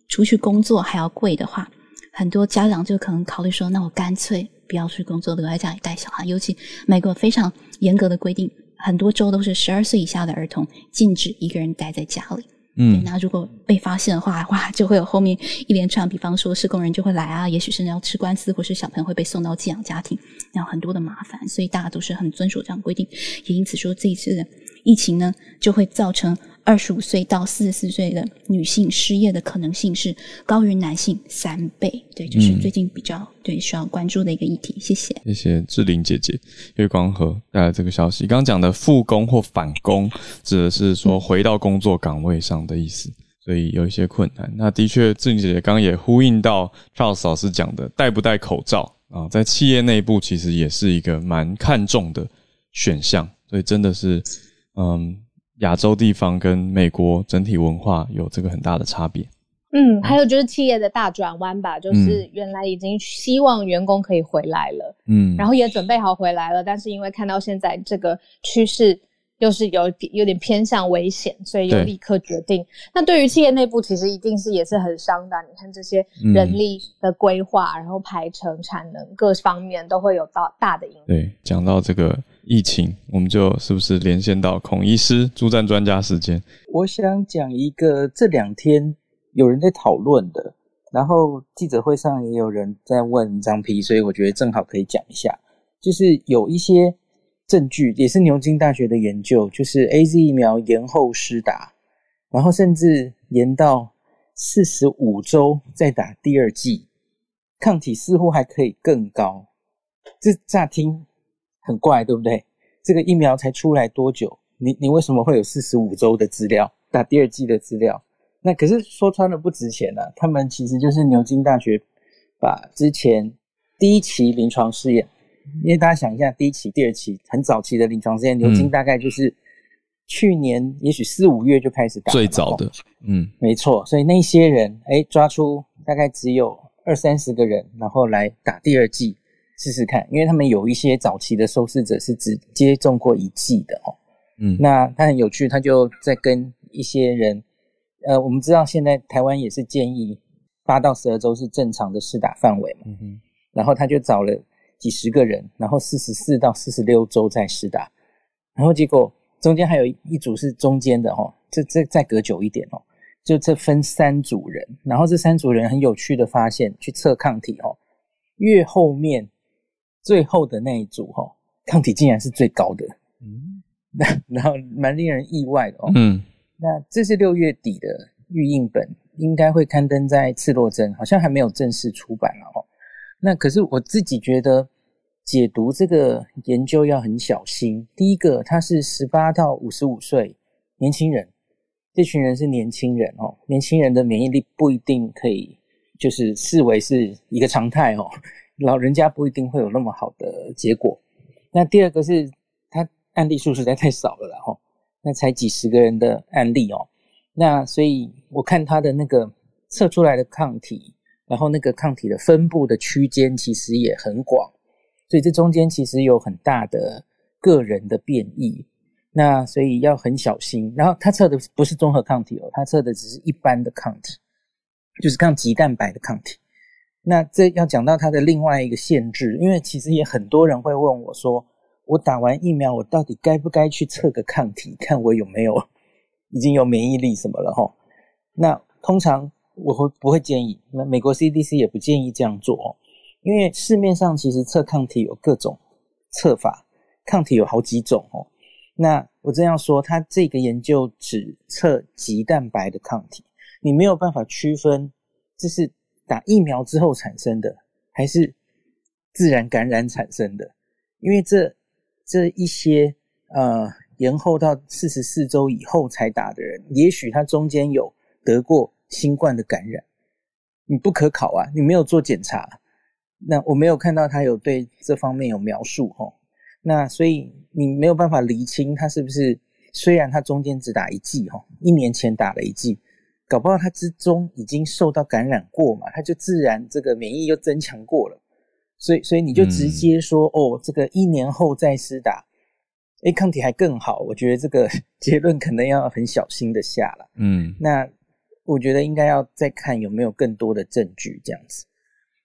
出去工作还要贵的话，很多家长就可能考虑说：“那我干脆不要去工作，留在家里带小孩。”尤其美国非常严格的规定，很多州都是十二岁以下的儿童禁止一个人待在家里。嗯，那如果被发现的话，哇，就会有后面一连串，比方说是工人就会来啊，也许甚至要吃官司，或是小朋友会被送到寄养家庭，然后很多的麻烦，所以大家都是很遵守这样规定。也因此说，这一次的疫情呢，就会造成。二十五岁到四十四岁的女性失业的可能性是高于男性三倍，对，就是最近比较对需要关注的一个议题。谢谢，谢谢志玲姐姐月光河带来这个消息。刚刚讲的复工或返工，指的是说回到工作岗位上的意思，所以有一些困难。那的确，志玲姐姐刚刚也呼应到 Charles 老师讲的，戴不戴口罩啊，在企业内部其实也是一个蛮看重的选项，所以真的是，嗯。亚洲地方跟美国整体文化有这个很大的差别。嗯，还有就是企业的大转弯吧，就是原来已经希望员工可以回来了，嗯，然后也准备好回来了，但是因为看到现在这个趋势又是有有点偏向危险，所以又立刻决定。那对于企业内部，其实一定是也是很伤的。你看这些人力的规划，然后排程、产能各方面都会有到大的影响。对，讲到这个。疫情，我们就是不是连线到孔医师助战专家时间？我想讲一个这两天有人在讨论的，然后记者会上也有人在问张皮，所以我觉得正好可以讲一下。就是有一些证据，也是牛津大学的研究，就是 A Z 疫苗延后施打，然后甚至延到四十五周再打第二剂，抗体似乎还可以更高。这乍听。很怪，对不对？这个疫苗才出来多久？你你为什么会有四十五周的资料？打第二季的资料？那可是说穿了不值钱啊！他们其实就是牛津大学把之前第一期临床试验，因为大家想一下，第一期、第二期很早期的临床试验，牛津大概就是去年也许四五月就开始打，最早的，嗯，没错。所以那些人，哎，抓出大概只有二三十个人，然后来打第二剂。试试看，因为他们有一些早期的受试者是只接种过一剂的哦。嗯，那他很有趣，他就在跟一些人，呃，我们知道现在台湾也是建议八到十二周是正常的试打范围嘛。嗯哼，然后他就找了几十个人，然后四十四到四十六周再试打，然后结果中间还有一组是中间的哦，这这再隔久一点哦，就这分三组人，然后这三组人很有趣的发现，去测抗体哦，越后面。最后的那一组哈，抗体竟然是最高的，嗯，那然后蛮令人意外的哦，嗯，那这是六月底的预印本，应该会刊登在《赤洛针》，好像还没有正式出版了哦。那可是我自己觉得解读这个研究要很小心。第一个，他是十八到五十五岁年轻人，这群人是年轻人哦，年轻人的免疫力不一定可以就是视为是一个常态哦。老人家不一定会有那么好的结果。那第二个是，他案例数实在太少了，哈，那才几十个人的案例哦。那所以我看他的那个测出来的抗体，然后那个抗体的分布的区间其实也很广，所以这中间其实有很大的个人的变异。那所以要很小心。然后他测的不是综合抗体哦，他测的只是一般的抗体，就是抗极蛋白的抗体。那这要讲到它的另外一个限制，因为其实也很多人会问我说，我打完疫苗，我到底该不该去测个抗体，看我有没有已经有免疫力什么了哈？那通常我会不会建议？那美国 CDC 也不建议这样做哦，因为市面上其实测抗体有各种测法，抗体有好几种哦。那我这样说，它这个研究只测极蛋白的抗体，你没有办法区分这是。打疫苗之后产生的，还是自然感染产生的？因为这这一些呃延后到四十四周以后才打的人，也许他中间有得过新冠的感染，你不可考啊，你没有做检查，那我没有看到他有对这方面有描述哦，那所以你没有办法厘清他是不是虽然他中间只打一剂哈，一年前打了一剂，搞不好他之中已经受到感染过嘛，他就自然这个免疫又增强过了，所以所以你就直接说哦，这个一年后再施打，哎，抗体还更好，我觉得这个 结论可能要很小心的下了。嗯，那我觉得应该要再看有没有更多的证据这样子。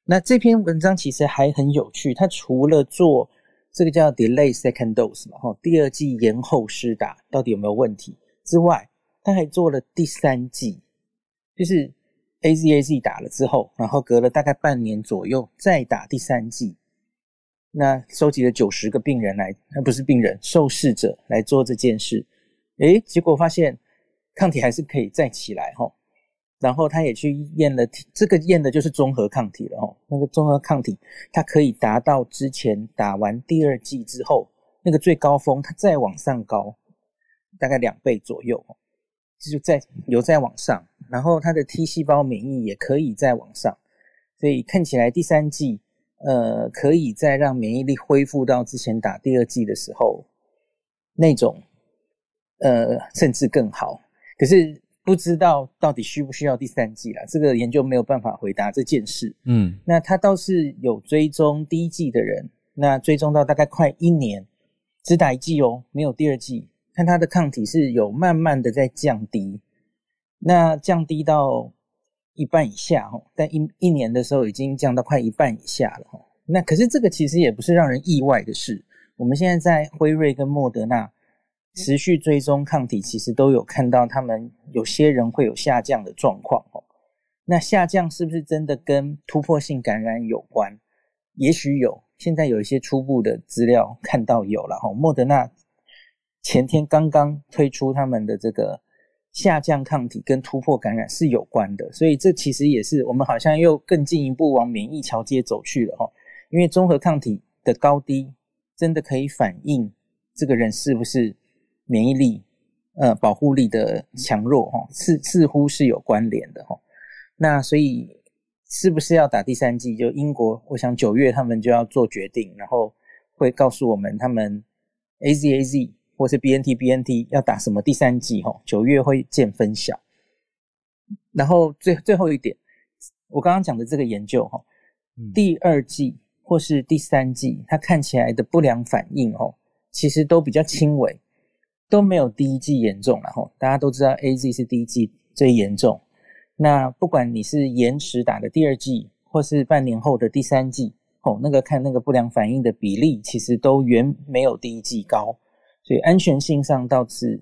那这篇文章其实还很有趣，它除了做这个叫 delay second dose 嘛，哈，第二剂延后施打到底有没有问题之外，他还做了第三剂，就是 A Z A Z 打了之后，然后隔了大概半年左右再打第三剂，那收集了九十个病人来，那不是病人，受试者来做这件事，诶，结果发现抗体还是可以再起来，哈。然后他也去验了，这个验的就是综合抗体了哦。那个综合抗体，它可以达到之前打完第二剂之后那个最高峰，它再往上高，大概两倍左右，这就在有再往上。然后它的 T 细胞免疫也可以再往上，所以看起来第三季，呃，可以再让免疫力恢复到之前打第二季的时候那种，呃，甚至更好。可是。不知道到底需不需要第三季了，这个研究没有办法回答这件事。嗯，那他倒是有追踪第一季的人，那追踪到大概快一年，只打一季哦，没有第二季，看他的抗体是有慢慢的在降低，那降低到一半以下哦，但一一年的时候已经降到快一半以下了哈。那可是这个其实也不是让人意外的事，我们现在在辉瑞跟莫德纳。持续追踪抗体，其实都有看到他们有些人会有下降的状况哦。那下降是不是真的跟突破性感染有关？也许有，现在有一些初步的资料看到有了哈。莫德纳前天刚刚推出他们的这个下降抗体跟突破感染是有关的，所以这其实也是我们好像又更进一步往免疫桥接走去了哈。因为综合抗体的高低真的可以反映这个人是不是。免疫力，呃，保护力的强弱，哈，似似乎是有关联的，哈。那所以是不是要打第三剂？就英国，我想九月他们就要做决定，然后会告诉我们他们 A Z A Z 或是 B N T B N T 要打什么第三季，哈，九月会见分晓。然后最最后一点，我刚刚讲的这个研究，哈，第二季或是第三季，它看起来的不良反应，哦，其实都比较轻微。都没有第一季严重，然后大家都知道 A Z 是第一季最严重。那不管你是延迟打的第二季，或是半年后的第三季，哦，那个看那个不良反应的比例，其实都远没有第一季高。所以安全性上倒是，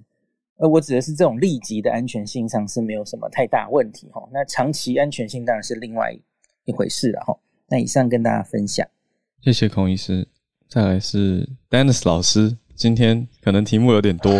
呃，我指的是这种立即的安全性上是没有什么太大问题，哈。那长期安全性当然是另外一回事了，哈。那以上跟大家分享，谢谢孔医师。再来是 Dennis 老师。今天可能题目有点多。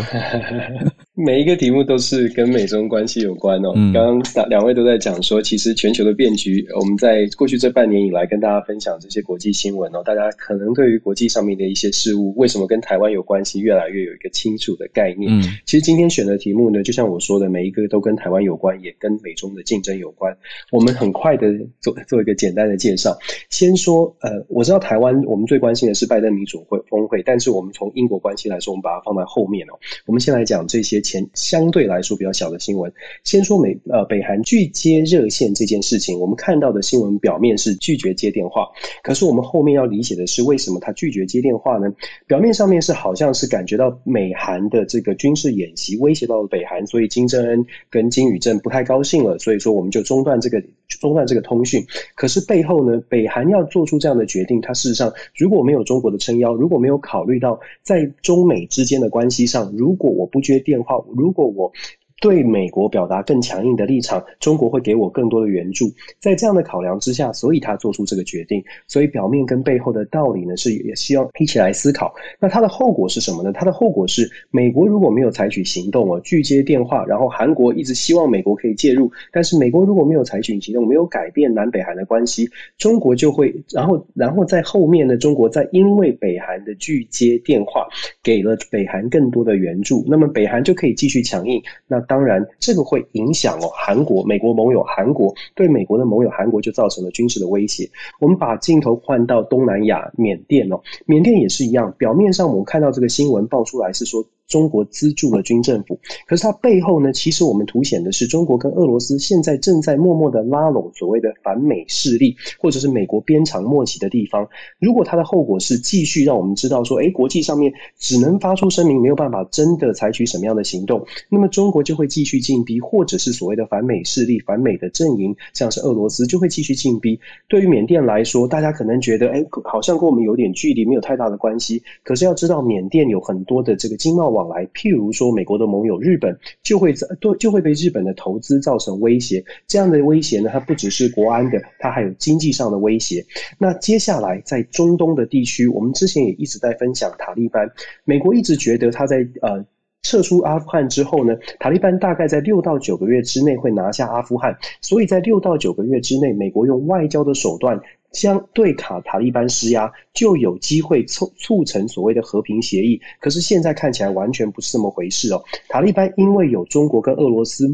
每一个题目都是跟美中关系有关哦。嗯刚刚两位都在讲说，其实全球的变局，我们在过去这半年以来跟大家分享这些国际新闻哦，大家可能对于国际上面的一些事物，为什么跟台湾有关系，越来越有一个清楚的概念。嗯，其实今天选的题目呢，就像我说的，每一个都跟台湾有关，也跟美中的竞争有关。我们很快的做做一个简单的介绍。先说，呃，我知道台湾我们最关心的是拜登民主会峰会，但是我们从英国关系来说，我们把它放在后面哦。我们先来讲这些。前相对来说比较小的新闻，先说美呃北韩拒接热线这件事情，我们看到的新闻表面是拒绝接电话，可是我们后面要理解的是为什么他拒绝接电话呢？表面上面是好像是感觉到美韩的这个军事演习威胁到了北韩，所以金正恩跟金宇镇不太高兴了，所以说我们就中断这个中断这个通讯。可是背后呢，北韩要做出这样的决定，它事实上如果没有中国的撑腰，如果没有考虑到在中美之之间的关系上，如果我不接电话。如果我。对美国表达更强硬的立场，中国会给我更多的援助。在这样的考量之下，所以他做出这个决定。所以表面跟背后的道理呢，是也希望一起来思考。那它的后果是什么呢？它的后果是，美国如果没有采取行动哦，拒接电话，然后韩国一直希望美国可以介入，但是美国如果没有采取行动，没有改变南北韩的关系，中国就会，然后，然后在后面呢，中国在因为北韩的拒接电话，给了北韩更多的援助，那么北韩就可以继续强硬。那当然，这个会影响哦，韩国、美国盟友，韩国对美国的盟友，韩国就造成了军事的威胁。我们把镜头换到东南亚，缅甸哦，缅甸也是一样。表面上我们看到这个新闻爆出来是说，中国资助了军政府。可是它背后呢，其实我们凸显的是中国跟俄罗斯现在正在默默的拉拢所谓的反美势力，或者是美国鞭长莫及的地方。如果它的后果是继续让我们知道说，哎，国际上面只能发出声明，没有办法真的采取什么样的行动，那么中国就会继续进逼，或者是所谓的反美势力、反美的阵营，像是俄罗斯就会继续进逼。对于缅甸来说，大家可能觉得，哎，好像跟我们有点距离，没有太大的关系。可是要知道，缅甸有很多的这个经贸往来，譬如说美国的盟友日本，就会在都就会被日本的投资造成威胁。这样的威胁呢，它不只是国安的，它还有经济上的威胁。那接下来在中东的地区，我们之前也一直在分享塔利班，美国一直觉得他在呃。撤出阿富汗之后呢，塔利班大概在六到九个月之内会拿下阿富汗，所以在六到九个月之内，美国用外交的手段。将对卡塔利班施压，就有机会促促成所谓的和平协议。可是现在看起来完全不是这么回事哦。塔利班因为有中国跟俄罗斯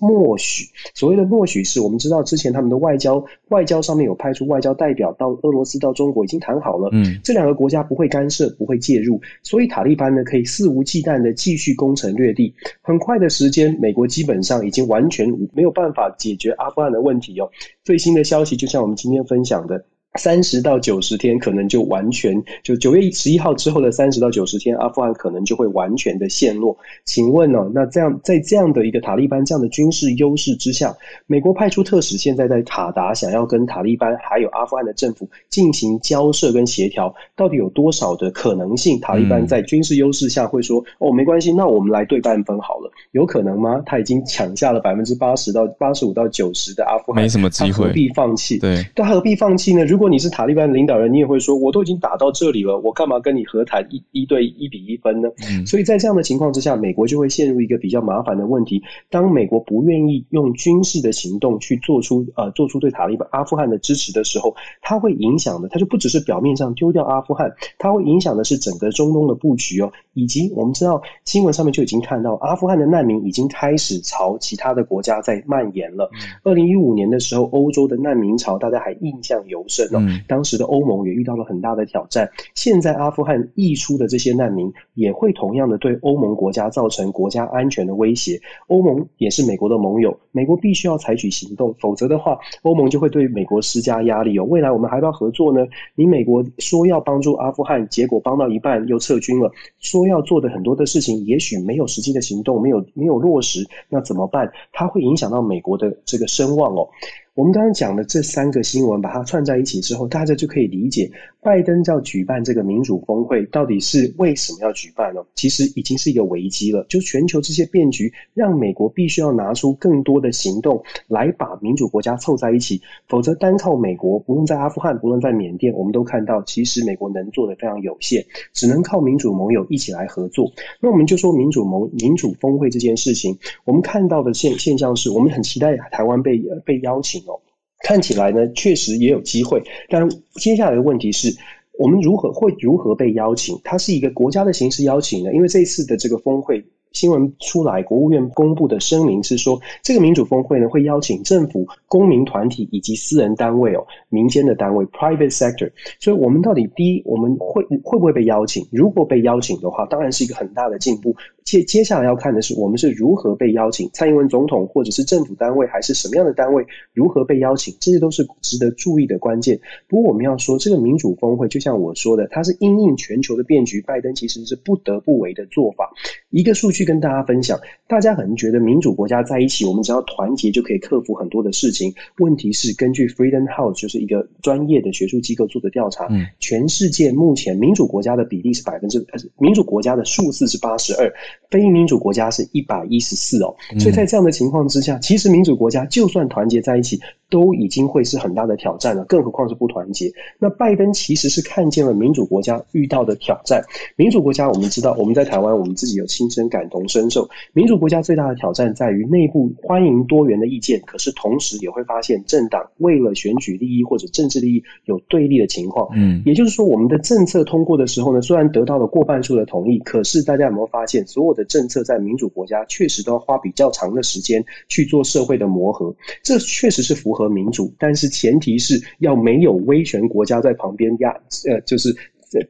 默许，所谓的默许是我们知道之前他们的外交外交上面有派出外交代表到俄罗斯到中国已经谈好了，嗯，这两个国家不会干涉不会介入，所以塔利班呢可以肆无忌惮的继续攻城略地。很快的时间，美国基本上已经完全没有办法解决阿富汗的问题哦。最新的消息就像我们今天分享的。三十到九十天，可能就完全就九月十一号之后的三十到九十天，阿富汗可能就会完全的陷落。请问呢？那这样在这样的一个塔利班这样的军事优势之下，美国派出特使现在在卡达，想要跟塔利班还有阿富汗的政府进行交涉跟协调，到底有多少的可能性？塔利班在军事优势下会说：“哦，没关系，那我们来对半分好了。”有可能吗？他已经抢下了百分之八十到八十五到九十的阿富汗，没什么机会，何必放弃？对，他何必放弃呢？如果你是塔利班领导人，你也会说，我都已经打到这里了，我干嘛跟你和谈一一对一比一分呢？所以在这样的情况之下，美国就会陷入一个比较麻烦的问题。当美国不愿意用军事的行动去做出呃做出对塔利班阿富汗的支持的时候，它会影响的，它就不只是表面上丢掉阿富汗，它会影响的是整个中东的布局哦。以及我们知道新闻上面就已经看到，阿富汗的难民已经开始朝其他的国家在蔓延了。二零一五年的时候，欧洲的难民潮大家还印象尤深哦。当时的欧盟也遇到了很大的挑战。现在阿富汗溢出的这些难民，也会同样的对欧盟国家造成国家安全的威胁。欧盟也是美国的盟友，美国必须要采取行动，否则的话，欧盟就会对美国施加压力哦。未来我们还要合作呢？你美国说要帮助阿富汗，结果帮到一半又撤军了，说要做的很多的事情，也许没有实际的行动，没有没有落实，那怎么办？它会影响到美国的这个声望哦。我们刚刚讲的这三个新闻，把它串在一起之后，大家就可以理解。拜登要举办这个民主峰会，到底是为什么要举办呢？其实已经是一个危机了。就全球这些变局，让美国必须要拿出更多的行动来把民主国家凑在一起，否则单靠美国，不论在阿富汗，不论在缅甸，我们都看到，其实美国能做的非常有限，只能靠民主盟友一起来合作。那我们就说民主盟民主峰会这件事情，我们看到的现现象是，我们很期待台湾被被邀请哦。看起来呢，确实也有机会，但接下来的问题是我们如何会如何被邀请？它是一个国家的形式邀请呢？因为这一次的这个峰会。新闻出来，国务院公布的声明是说，这个民主峰会呢会邀请政府、公民团体以及私人单位哦，民间的单位 （private sector）。所以，我们到底第一，我们会会不会被邀请？如果被邀请的话，当然是一个很大的进步。接接下来要看的是，我们是如何被邀请，蔡英文总统或者是政府单位，还是什么样的单位如何被邀请？这些都是值得注意的关键。不过，我们要说，这个民主峰会，就像我说的，它是因应全球的变局，拜登其实是不得不为的做法。一个数据。跟大家分享，大家可能觉得民主国家在一起，我们只要团结就可以克服很多的事情。问题是，根据 Freedom House 就是一个专业的学术机构做的调查，全世界目前民主国家的比例是百分之，民主国家的数字是八十二，非民主国家是一百一十四哦。所以在这样的情况之下，其实民主国家就算团结在一起。都已经会是很大的挑战了，更何况是不团结。那拜登其实是看见了民主国家遇到的挑战。民主国家，我们知道，我们在台湾，我们自己有亲身感同身受。民主国家最大的挑战在于内部欢迎多元的意见，可是同时也会发现政党为了选举利益或者政治利益有对立的情况。嗯，也就是说，我们的政策通过的时候呢，虽然得到了过半数的同意，可是大家有没有发现，所有的政策在民主国家确实都要花比较长的时间去做社会的磨合？这确实是符合。和民主，但是前提是要没有威权国家在旁边压，呃，就是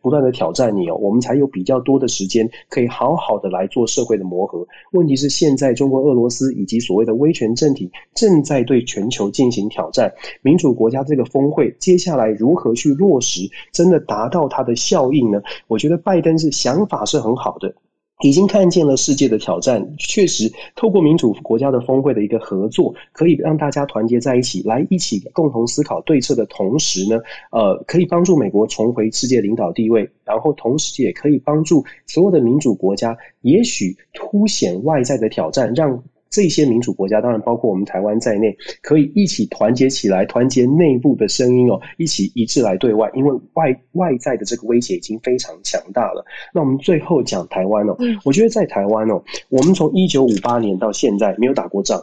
不断的挑战你哦，我们才有比较多的时间可以好好的来做社会的磨合。问题是现在中国、俄罗斯以及所谓的威权政体正在对全球进行挑战，民主国家这个峰会接下来如何去落实，真的达到它的效应呢？我觉得拜登是想法是很好的。已经看见了世界的挑战，确实透过民主国家的峰会的一个合作，可以让大家团结在一起，来一起共同思考对策的同时呢，呃，可以帮助美国重回世界领导地位，然后同时也可以帮助所有的民主国家，也许凸显外在的挑战，让。这些民主国家，当然包括我们台湾在内，可以一起团结起来，团结内部的声音哦，一起一致来对外。因为外外在的这个威胁已经非常强大了。那我们最后讲台湾哦，我觉得在台湾哦，我们从一九五八年到现在没有打过仗。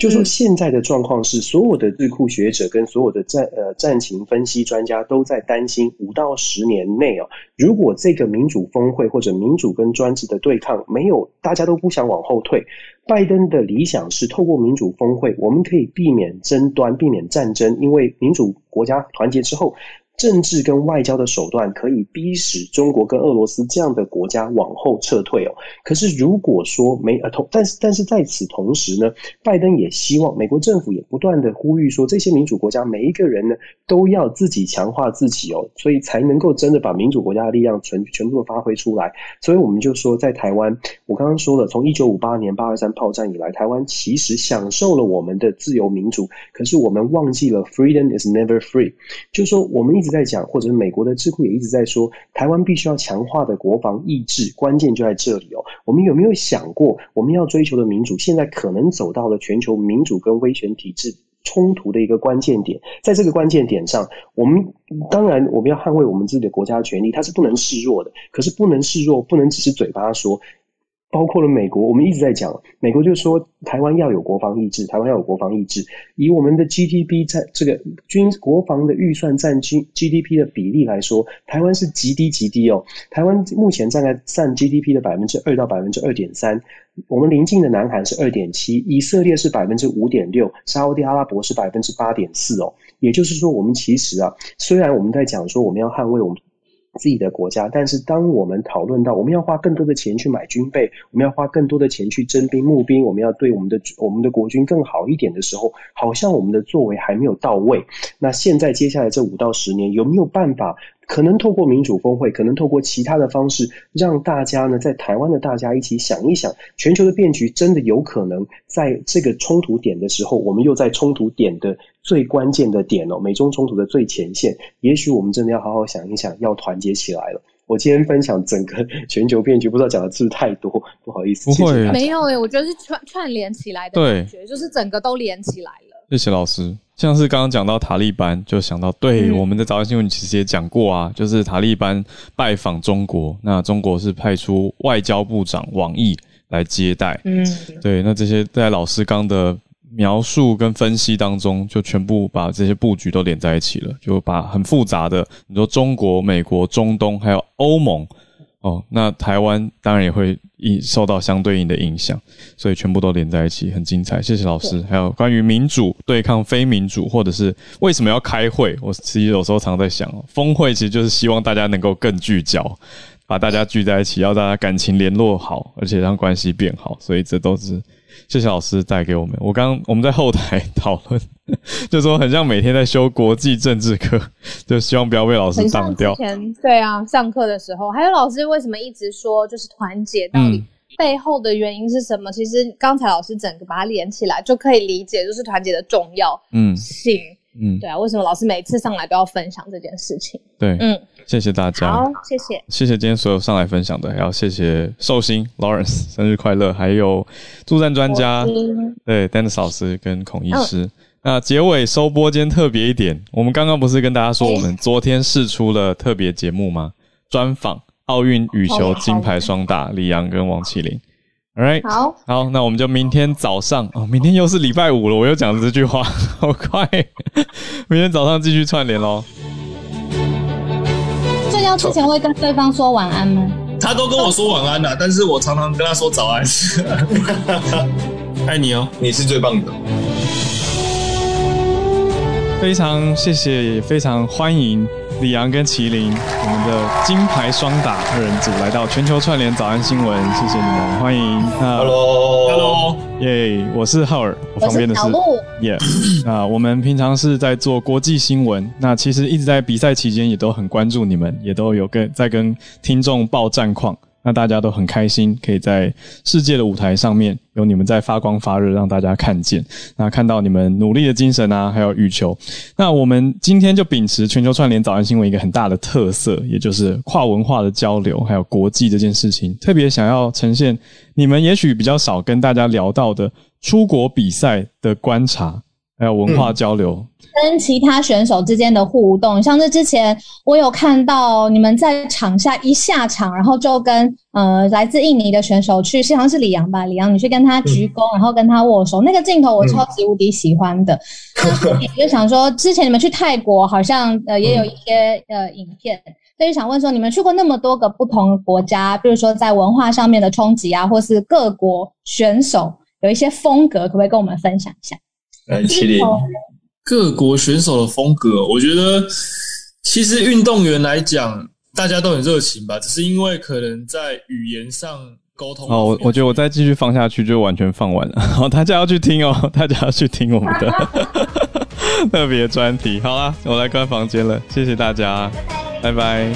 就说现在的状况是，所有的智库学者跟所有的战呃战情分析专家都在担心，五到十年内哦，如果这个民主峰会或者民主跟专制的对抗没有，大家都不想往后退。拜登的理想是透过民主峰会，我们可以避免争端，避免战争，因为民主国家团结之后。政治跟外交的手段可以逼使中国跟俄罗斯这样的国家往后撤退哦。可是如果说没呃同，但是但是在此同时呢，拜登也希望美国政府也不断的呼吁说，这些民主国家每一个人呢都要自己强化自己哦，所以才能够真的把民主国家的力量全全部都发挥出来。所以我们就说，在台湾，我刚刚说了，从一九五八年八二三炮战以来，台湾其实享受了我们的自由民主，可是我们忘记了 freedom is never free，就说我们一直。在讲，或者是美国的智库也一直在说，台湾必须要强化的国防意志，关键就在这里哦。我们有没有想过，我们要追求的民主，现在可能走到了全球民主跟威权体制冲突的一个关键点。在这个关键点上，我们当然我们要捍卫我们自己的国家权利，它是不能示弱的。可是不能示弱，不能只是嘴巴说。包括了美国，我们一直在讲，美国就说台湾要有国防意志，台湾要有国防意志。以我们的 GDP 在这个军国防的预算占 G GDP 的比例来说，台湾是极低极低哦。台湾目前大概占 GDP 的百分之二到百分之二点三。我们邻近的南韩是二点七，以色列是百分之五点六，沙地阿拉伯是百分之八点四哦。也就是说，我们其实啊，虽然我们在讲说我们要捍卫我们。自己的国家，但是当我们讨论到我们要花更多的钱去买军备，我们要花更多的钱去征兵募兵，我们要对我们的我们的国军更好一点的时候，好像我们的作为还没有到位。那现在接下来这五到十年，有没有办法？可能透过民主峰会，可能透过其他的方式，让大家呢，在台湾的大家一起想一想，全球的变局真的有可能在这个冲突点的时候，我们又在冲突点的最关键的点哦，美中冲突的最前线，也许我们真的要好好想一想，要团结起来了。我今天分享整个全球变局，不知道讲的是不是太多，不好意思，不会，没有诶，我觉得是串串联起来的感觉，就是整个都连起来了。谢谢老师。像是刚刚讲到塔利班，就想到对我们的早安新闻其实也讲过啊，就是塔利班拜访中国，那中国是派出外交部长王毅来接待。嗯，对，那这些在老师刚的描述跟分析当中，就全部把这些布局都连在一起了，就把很复杂的，你说中国、美国、中东还有欧盟。哦，那台湾当然也会影受到相对应的影响，所以全部都连在一起，很精彩。谢谢老师。还有关于民主对抗非民主，或者是为什么要开会，我其实有时候常在想，峰会其实就是希望大家能够更聚焦，把大家聚在一起，要大家感情联络好，而且让关系变好。所以这都是。谢谢老师带给我们。我刚我们在后台 讨论，就说很像每天在修国际政治课，就希望不要被老师挡掉。前对啊，上课的时候，还有老师为什么一直说就是团结，到底背后的原因是什么？其实刚才老师整个把它连起来，就可以理解就是团结的重要性。嗯，对啊，为什么老师每次上来都要分享这件事情？对，嗯，谢谢大家，好，谢谢，谢谢今天所有上来分享的，还要谢谢寿星 Lawrence 生日快乐，还有助战专家对 Dennis 老师跟孔医师。那结尾收播间特别一点，我们刚刚不是跟大家说，我们昨天试出了特别节目吗？专访奥运羽球金牌双打李阳跟王麒麟。Alright，好，好，那我们就明天早上哦，明天又是礼拜五了，我又讲了这句话，好快，明天早上继续串联喽。睡觉之前会跟对方说晚安吗？他都跟我说晚安了，但是我常常跟他说早安。爱你哦，你是最棒的。非常谢谢，也非常欢迎李阳跟麒麟，我们的金牌双打二人组来到全球串联早安新闻，谢谢你们，欢迎。Hello，Hello，耶，我是浩尔，我旁边的是耶。啊，我们平常是在做国际新闻，那其实一直在比赛期间也都很关注你们，也都有跟在跟听众报战况。那大家都很开心，可以在世界的舞台上面有你们在发光发热，让大家看见。那看到你们努力的精神啊，还有羽球。那我们今天就秉持全球串联早安新闻一个很大的特色，也就是跨文化的交流，还有国际这件事情，特别想要呈现你们也许比较少跟大家聊到的出国比赛的观察，还有文化交流。跟其他选手之间的互动，像是之前我有看到你们在场下一下场，然后就跟呃来自印尼的选手去，好像是李阳吧，李阳你去跟他鞠躬，然后跟他握手，那个镜头我超级无敌喜欢的。那就想说，之前你们去泰国好像呃也有一些呃影片，所以想问说，你们去过那么多个不同的国家，比如说在文化上面的冲击啊，或是各国选手有一些风格，可不可以跟我们分享一下？来，麒麟。各国选手的风格，我觉得其实运动员来讲，大家都很热情吧，只是因为可能在语言上沟通。哦，我我觉得我再继续放下去就完全放完了。好，大家要去听哦，大家要去听我们的 特别专题。好啦，我来关房间了，谢谢大家，拜拜。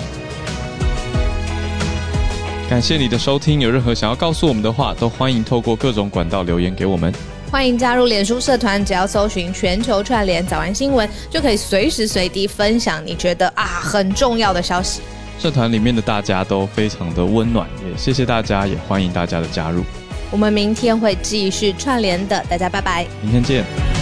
感谢你的收听，有任何想要告诉我们的话，都欢迎透过各种管道留言给我们。欢迎加入脸书社团，只要搜寻“全球串联早安新闻”，就可以随时随地分享你觉得啊很重要的消息。社团里面的大家都非常的温暖，也谢谢大家，也欢迎大家的加入。我们明天会继续串联的，大家拜拜，明天见。